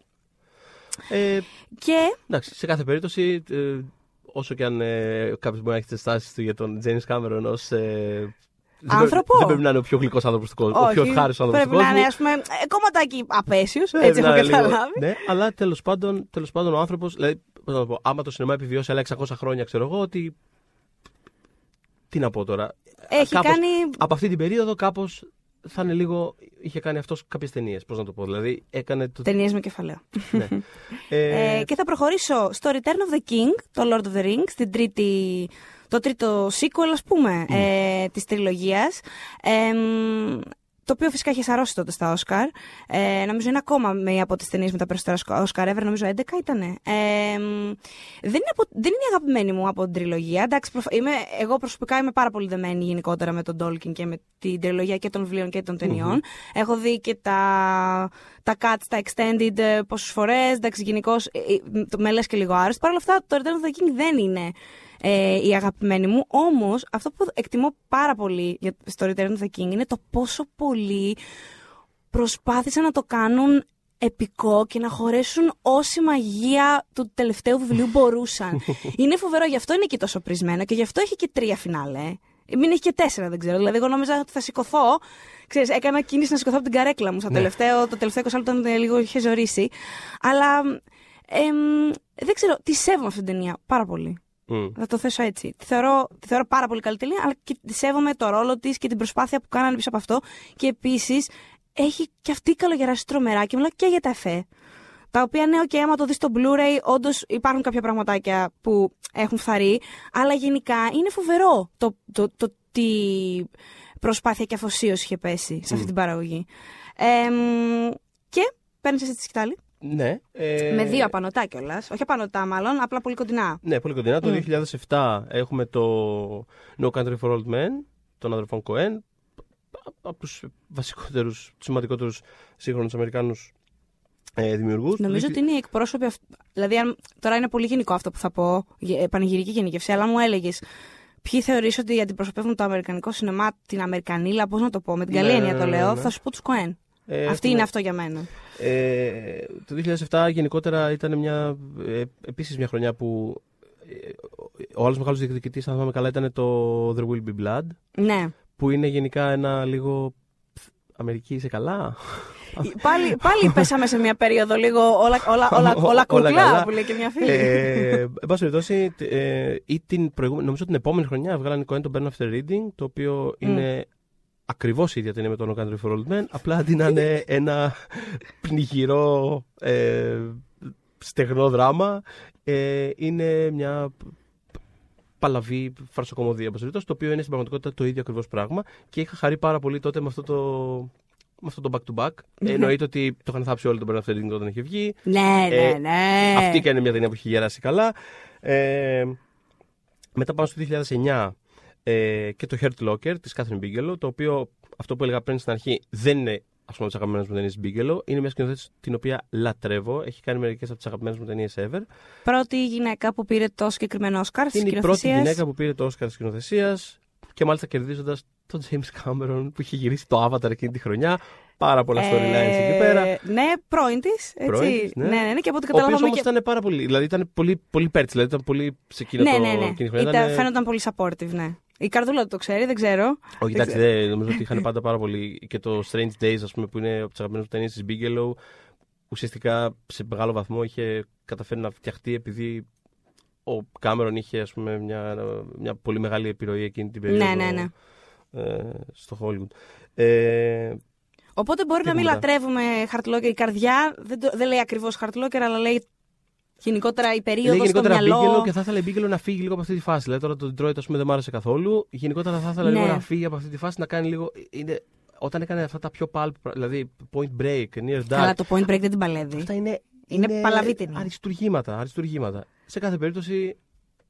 Ε, Και εντάξει, σε κάθε περίπτωση, ε, όσο και αν ε, κάποιος μπορεί να έχει τις στάσει του για τον James Cameron ως. Ε, δεν πρέπει- Άνθρωπο; Δεν πρέπει να είναι ο πιο γλυκός άνθρωπος του κόσμου. Ο πιο ευχάριστο άνθρωπος του πρέπει να κόσμου. είναι ας πούμε ε, κομματάκι απέσιος, Πρέπει έτσι να έχω είναι λίγο- καταλάβει. Ναι, αλλά τέλος πάντων, τέλος πάντων ο άνθρωπος. Δηλαδή, πώς να το πω, άμα το σινεμά επιβιώσει άλλα 600 χρόνια, ξέρω εγώ ότι. Τι να πω τώρα. Έχει Κάπως- κάνει Από αυτή την περίοδο κάπως θα είναι λίγο. Είχε κάνει αυτός κάποιες ταινίες. Πώς να το πω. Δηλαδή έκανε. Το... ταινίες με κεφαλαίο. ναι. (laughs) ε, Ε, και θα προχωρήσω στο Return of the King, το Lord of the Rings, την τρίτη, το τρίτο sequel, ας πούμε, ε, της τριλογίας. Ε, μ, το οποίο φυσικά είχε σαρώσει τότε στα Όσκαρ. Ε, νομίζω είναι ακόμα μία από τις ταινίες με τα περισσότερα Όσκαρ ever, νομίζω 11 ήτανε. Ε, μ, δεν, είναι από, δεν είναι η αγαπημένη μου από την τριλογία. Εντάξει, προφ- είμαι, εγώ προσωπικά είμαι πάρα πολύ δεμένη γενικότερα με τον Tolkien και με την τριλογία και των βιβλίων και των ταινιών. Έχω δει και τα, τα cuts, τα extended ε, πόσες φορές, εντάξει γενικώς με λες και λίγο άρρωστο. Παρ' όλα αυτά το Return of the King δεν είναι ε, η αγαπημένη μου. Όμως αυτό που εκτιμώ πάρα πολύ για, στο Return of the King είναι το πόσο πολύ προσπάθησαν να το κάνουν επικό και να χωρέσουν όση μαγεία του τελευταίου βιβλίου μπορούσαν. (laughs) είναι φοβερό, γι' αυτό είναι και τόσο πρισμένο και γι' αυτό έχει και τρία φινάλε. Μην έχει και τέσσερα, δεν ξέρω. Δηλαδή, εγώ νόμιζα ότι θα σηκωθώ. Ξέρεις, έκανα κίνηση να σηκωθώ από την καρέκλα μου. Στο τελευταίο, το τελευταίο 20 λεπτό ήταν ε, λίγο είχε ζωρίσει. Αλλά εμ, δεν ξέρω, τη σέβομαι αυτή την ταινία πάρα πολύ. Μ. Θα το θέσω έτσι. Τη θεωρώ, τη θεωρώ πάρα πολύ καλή ταινία, αλλά και τη σέβομαι το ρόλο της και την προσπάθεια που κάνανε πίσω από αυτό. Και επίσης έχει και αυτή καλογεράσει τρομερά και μιλάω και για τα εφέ. Τα οποία ναι, οκ, άμα το δεις στο Blu-ray, όντως υπάρχουν κάποια πραγματάκια που έχουν φθαρεί, αλλά γενικά είναι φοβερό το, το, το, τι προσπάθεια και αφοσίωση είχε πέσει σε αυτή την παραγωγή. Εμ, και παίρνεις εσύ τη σκητάλη. Ναι. ε, Με δύο απανοτά κιόλας. Όχι απανοτά, μάλλον, απλά πολύ κοντινά. Ναι, πολύ κοντινά. Το 2007 έχουμε το No Country for Old Men των αδερφών Cohen. Από τους βασικότερους, τους σημαντικότερους σύγχρονους Αμερικάνους ε, δημιουργούς. Νομίζω ότι είναι οι εκπρόσωποι. αυ- Δηλαδή, αν... τώρα είναι πολύ γενικό αυτό που θα πω, γε- ε, πανηγυρική γενικευσή, αλλά μου έλεγες ποιοι θεωρείς ότι αντιπροσωπεύουν το αμερικανικό σινεμά, την Αμερικανίλα, πώς να το πω, με την καλή Ναι, έννοια ναι, το ναι, λέω, ναι. θα σου πω τους Κοέν. Ε, Αυτή έχουμε- είναι αυτό για μένα. Ε, το 2007 γενικότερα ήταν μια, ε, επίσης μια χρονιά που ε, ο άλλος μεγάλος διεκδικητής, αν θυμάμαι καλά, ήταν το There Will Be Blood, Ναι. που είναι γενικά ένα λίγο... Αμερική είσαι καλά; πάλι, πάλι (laughs) πέσαμε σε μια περίοδο λίγο όλα, όλα, όλα, όλα, Όλα κουκλά καλά. που λέει και μια φίλη. ε, εν πάση περιπτώσει, ε, ή την προηγούμενη, νομίζω την επόμενη χρονιά βγάλανε Cohen το Burn After Reading, το οποίο είναι ακριβώς η ίδια ταινία με τον No Country for Old Men, απλά αντί να είναι ένα πνιγυρό ε, στεγνό δράμα, ε, είναι μια παλαβή φαρσοκομωδία, εν πάση περιπτώσει, το οποίο είναι στην πραγματικότητα το ίδιο ακριβώς πράγμα και είχα χαρεί πάρα πολύ τότε με αυτό το, με αυτό το back-to-back. Εννοείται ότι το είχαν θάψει όλοι τον Burn After Reading όταν είχε βγει. ναι, ναι, ε, ναι. Αυτή και είναι μια ταινία που έχει γεράσει καλά. Ε, μετά πάμε στο 2009 ε, και το Hurt Locker της Catherine Bigelow, το οποίο αυτό που έλεγα πριν στην αρχή δεν είναι ας πούμε τις αγαπημένες μου ταινίες Bigelow, είναι μια σκηνοθέτηση την οποία λατρεύω, έχει κάνει μερικές από τις αγαπημένες μου ταινίες ever. Πρώτη γυναίκα που πήρε το συγκεκριμένο Όσκαρ στι Είναι η πρώτη γυναίκα που πήρε το Oscar της σκηνοθεσίας και μάλιστα κερδίζοντας τον James Cameron που είχε γυρίσει το Avatar εκείνη τη χρονιά. Πάρα πολλά storylines εκεί πέρα. Ναι, πρώην της. Πρώην της, ναι. ναι, ναι, ναι, και από ό,τι Ο οποίος καταλάβαμε. όμως Και... ήταν πάρα πολύ. Δηλαδή ήταν πολύ, πολύ πέρτσι, δηλαδή ήταν πολύ σε εκείνο Ναι, το, ναι, ναι. εκείνη τη χρονιά. Ήταν, Ήταν- Φαίνονταν πολύ supportive, ναι. Η καρδούλα το ξέρει, δεν ξέρω. Όχι, εντάξει, δεν, νομίζω ότι είχαν πάντα πάρα πολύ. Και το Strange Days, ας πούμε, που είναι από τις αγαπημένες μου ταινίες της Bigelow, ουσιαστικά σε μεγάλο βαθμό είχε καταφέρει να φτιαχτεί επειδή ο Κάμερον είχε ας πούμε, μια, μια πολύ μεγάλη επιρροή εκείνη την περίοδο Ναι, ναι, ναι. Ε, στο Hollywood. Ε, Οπότε μπορεί Και να μην μετά. λατρεύουμε χαρτλόκερ. Η καρδιά δεν, το- δεν λέει ακριβώς χαρτλόκερ, αλλά λέει γενικότερα η περίοδος Λέει στο γενικότερα μυαλό. Bigelow και θα ήθελα η Bigelow να φύγει λίγο από αυτή τη φάση. Δηλαδή τώρα το Detroit ας πούμε, δεν μ' άρεσε καθόλου. Γενικότερα θα ήθελα Ναι. λίγο να φύγει από αυτή τη φάση, να κάνει λίγο. Είναι, όταν έκανε αυτά τα πιο pulp, δηλαδή Point Break, Near Dark. Καλά, το point break δεν την παλεύει. Αυτά είναι, Είναι παλαβή ταινία. Αριστουργήματα, αριστουργήματα. Σε κάθε περίπτωση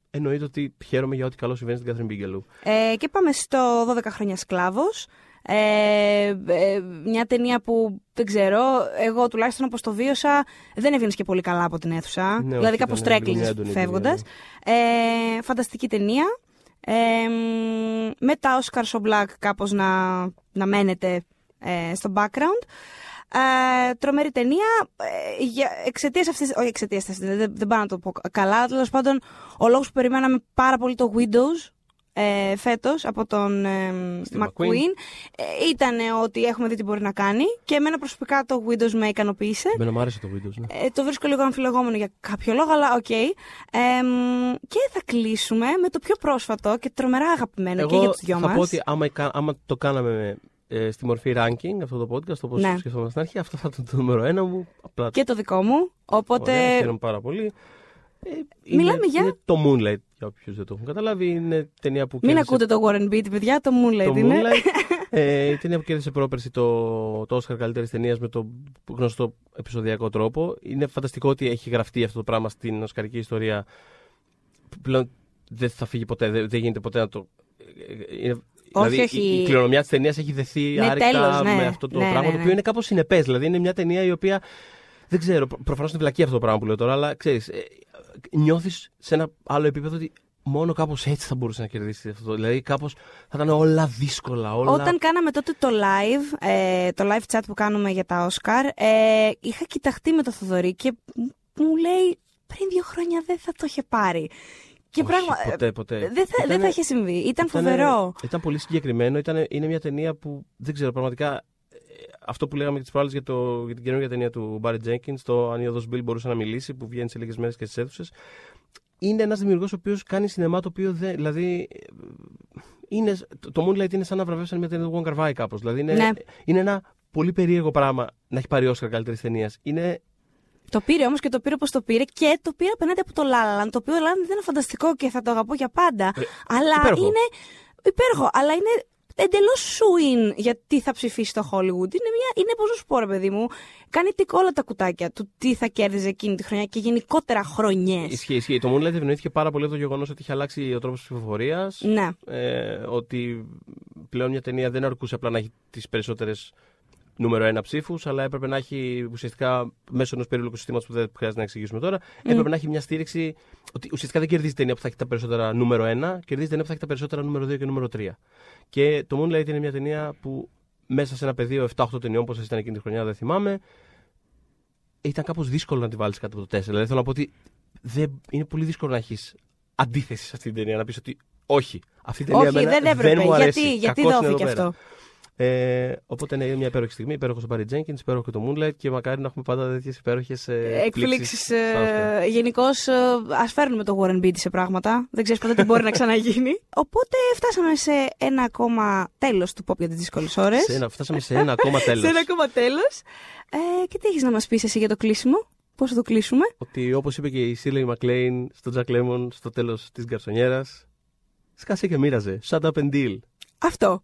εννοείται ότι χαίρομαι για ό,τι καλό συμβαίνει στην Catherine Bigelow. Ε, και πάμε στο 12 χρόνια σκλάβος. Ε, ε, μια ταινία που δεν ξέρω, εγώ τουλάχιστον όπως το βίωσα δεν έβγαινες και πολύ καλά από την αίθουσα. Ναι, δηλαδή όχι, κάπως ήταν λίγο τρέκλιζες μια έντονη φεύγοντας. Ε, φανταστική ταινία. Ε, μ, με τα Oscar so Black κάπως να, να μένετε ε, στο background. Ε, τρομερή ταινία. Ε, για εξαιτίας αυτής. Όχι εξαιτίας αυτής, δεν, δεν πάω να το πω καλά. Τέλος πάντων, ο λόγος που περιμέναμε πάρα πολύ το Windows ε, φέτος από τον ε, Steve McQueen McQueen. ε, ήταν ότι έχουμε δει τι μπορεί να κάνει και εμένα προσωπικά το Widows με ικανοποίησε. Εμένα μου άρεσε το Widows, ναι. Ε, το βρίσκω λίγο αμφιλεγόμενο για κάποιο λόγο, αλλά οκ. Ε, μ, και θα κλείσουμε με το πιο πρόσφατο και τρομερά αγαπημένο και για Εγώ τους δυο θα μας. πω ότι άμα, εκα- άμα το κάναμε ε, στη μορφή ranking αυτό το podcast, όπως Ναι. σκεφτόμαστε στην αρχή, αυτό θα ήταν το νούμερο ένα μου. Απλά Και το δικό μου. Οπότε. Ωραία, χαίρομαι πάρα πολύ. Ε, Μιλάμε για- είναι το Moonlight, για όποιους δεν το έχουν καταλάβει. Είναι ταινία που Μην κέρδισε ακούτε το Warren Beatty, παιδιά, το Moonlight το είναι. Moonlight. (laughs) ε, η ταινία που κέρδισε πρόπερση το, το Oscar καλύτερης ταινίας με το γνωστό επεισοδιακό τρόπο. Είναι φανταστικό ότι έχει γραφτεί αυτό το πράγμα στην οσκαρική ιστορία. Πλέον δεν θα φύγει ποτέ, δεν, δεν γίνεται ποτέ να το. ε, Είναι, δηλαδή όχι. Η, η κληρονομιά της ταινίας έχει δεθεί Ναι, άρρηκτα τέλος, ναι. με αυτό το Ναι, πράγμα ναι, το ναι. οποίο είναι κάπως συνεπές. Δηλαδή είναι μια ταινία η οποία. Δεν ξέρω, προφανώς είναι βλακή αυτό το πράγμα που λέω τώρα, αλλά ξέρεις, νιώθεις σε ένα άλλο επίπεδο ότι μόνο κάπως έτσι θα μπορούσες να κερδίσεις αυτό. Δηλαδή κάπως θα ήταν όλα δύσκολα. Όλα... Όταν κάναμε τότε το live, ε, το live chat που κάνουμε για τα Oscar, ε, είχα κοιταχτεί με το Θοδωρή και μου- μου λέει πριν δύο χρόνια δεν θα το είχε πάρει. Και Όχι, πράγμα. ε, ποτέ, ποτέ. Δεν θα, δεν Ήτανε- θα είχε συμβεί. Ήταν ήτανε- φοβερό. Ήταν πολύ συγκεκριμένο. Ήταν, είναι μια ταινία που δεν ξέρω πραγματικά. Ε, Αυτό που λέγαμε και τις προάλλες για, το, για την καινούργια ταινία του Barry Jenkins, το Αν η οδός Bill μπορούσε να μιλήσει, που βγαίνει σε λίγες μέρες και στις αίθουσες. Είναι ένας δημιουργός ο οποίος κάνει σινεμά το οποίο δεν. Δηλαδή. ε, Είναι, το- το Moonlight είναι σαν να βραβεύσαν μια ταινία του Wong Kar-wai κάπως. Δηλαδή είναι, Ναι. είναι ένα πολύ περίεργο πράγμα να έχει πάρει Oscar καλύτερης ταινίας. Είναι Το πήρε όμως και το πήρε όπως το πήρε και το πήρε απέναντι από το La La Land, Το οποίο La La Land ήταν φανταστικό και θα το αγαπώ για πάντα. αλλά Ε, υπέροχο. είναι. Υπέροχο, αλλά είναι εντελώς σου-in για τι θα ψηφίσει το Hollywood. Είναι, μια, είναι πώ να σου πω, ρε παιδί μου. Κάνει τικ όλα τα κουτάκια του τι θα κέρδιζε εκείνη τη χρονιά και γενικότερα χρονιές. Ισχύει, ισχύει. Το Moonlight ευνοήθηκε πάρα πολύ από το γεγονός ότι είχε αλλάξει ο τρόπος ψηφοφορίας. Ναι. Ε, ότι πλέον μια ταινία δεν αρκούσε απλά να έχει τις περισσότερες νούμερο ένα ψήφους, αλλά έπρεπε να έχει ουσιαστικά μέσω ενός περίπλοκου συστήματος που δεν χρειάζεται να εξηγήσουμε τώρα, έπρεπε να έχει μια στήριξη. Ότι ουσιαστικά δεν κερδίζει ταινία που θα έχει τα περισσότερα νούμερο ένα, κερδίζει ταινία που θα έχει τα περισσότερα νούμερο 2 και νούμερο 3. Και το Moonlight είναι μια ταινία που μέσα σε ένα πεδίο 7-8 ταινιών, όπως ήταν εκείνη τη χρονιά, δεν θυμάμαι, ήταν κάπως δύσκολο να τη βάλεις κάτω από το 4. Δηλαδή θέλω να πω ότι δεν, είναι πολύ δύσκολο να έχεις αντίθεση σε αυτή την ταινία. Να πεις ότι όχι, αυτή η ταινία Όχι, εμένα δεν έπρεπε. μου αρέσει. γιατί γιατί Κακώς είναι δόθηκε εδώ πέρα. αυτό; Ε, οπότε ναι, είναι μια υπέροχη στιγμή. Υπέροχο ο Barry Jenkins, υπέροχο και το Moonlight και μακάρι να έχουμε πάντα τέτοιες υπέροχες Εκπλήξεις. Ε, Γενικώς, ας φέρνουμε το Warren Beatty σε πράγματα. Δεν ξέρεις ποτέ τι μπορεί να ξαναγίνει. (laughs) Οπότε φτάσαμε σε ένα ακόμα τέλος του pop για τις δύσκολες ώρες. Σε ένα, φτάσαμε σε ένα ακόμα (laughs) τέλος. σε ένα ακόμα τέλος. Ε, και τι έχεις να μας πεις εσύ για το κλείσιμο, Πώς θα το κλείσουμε; ότι όπως είπε και η Shirley MacLaine στο Jack Lemmon στο τέλος της γκαρσονιέρας, σκάσε και μοίραζε. Shut up and deal. Αυτό.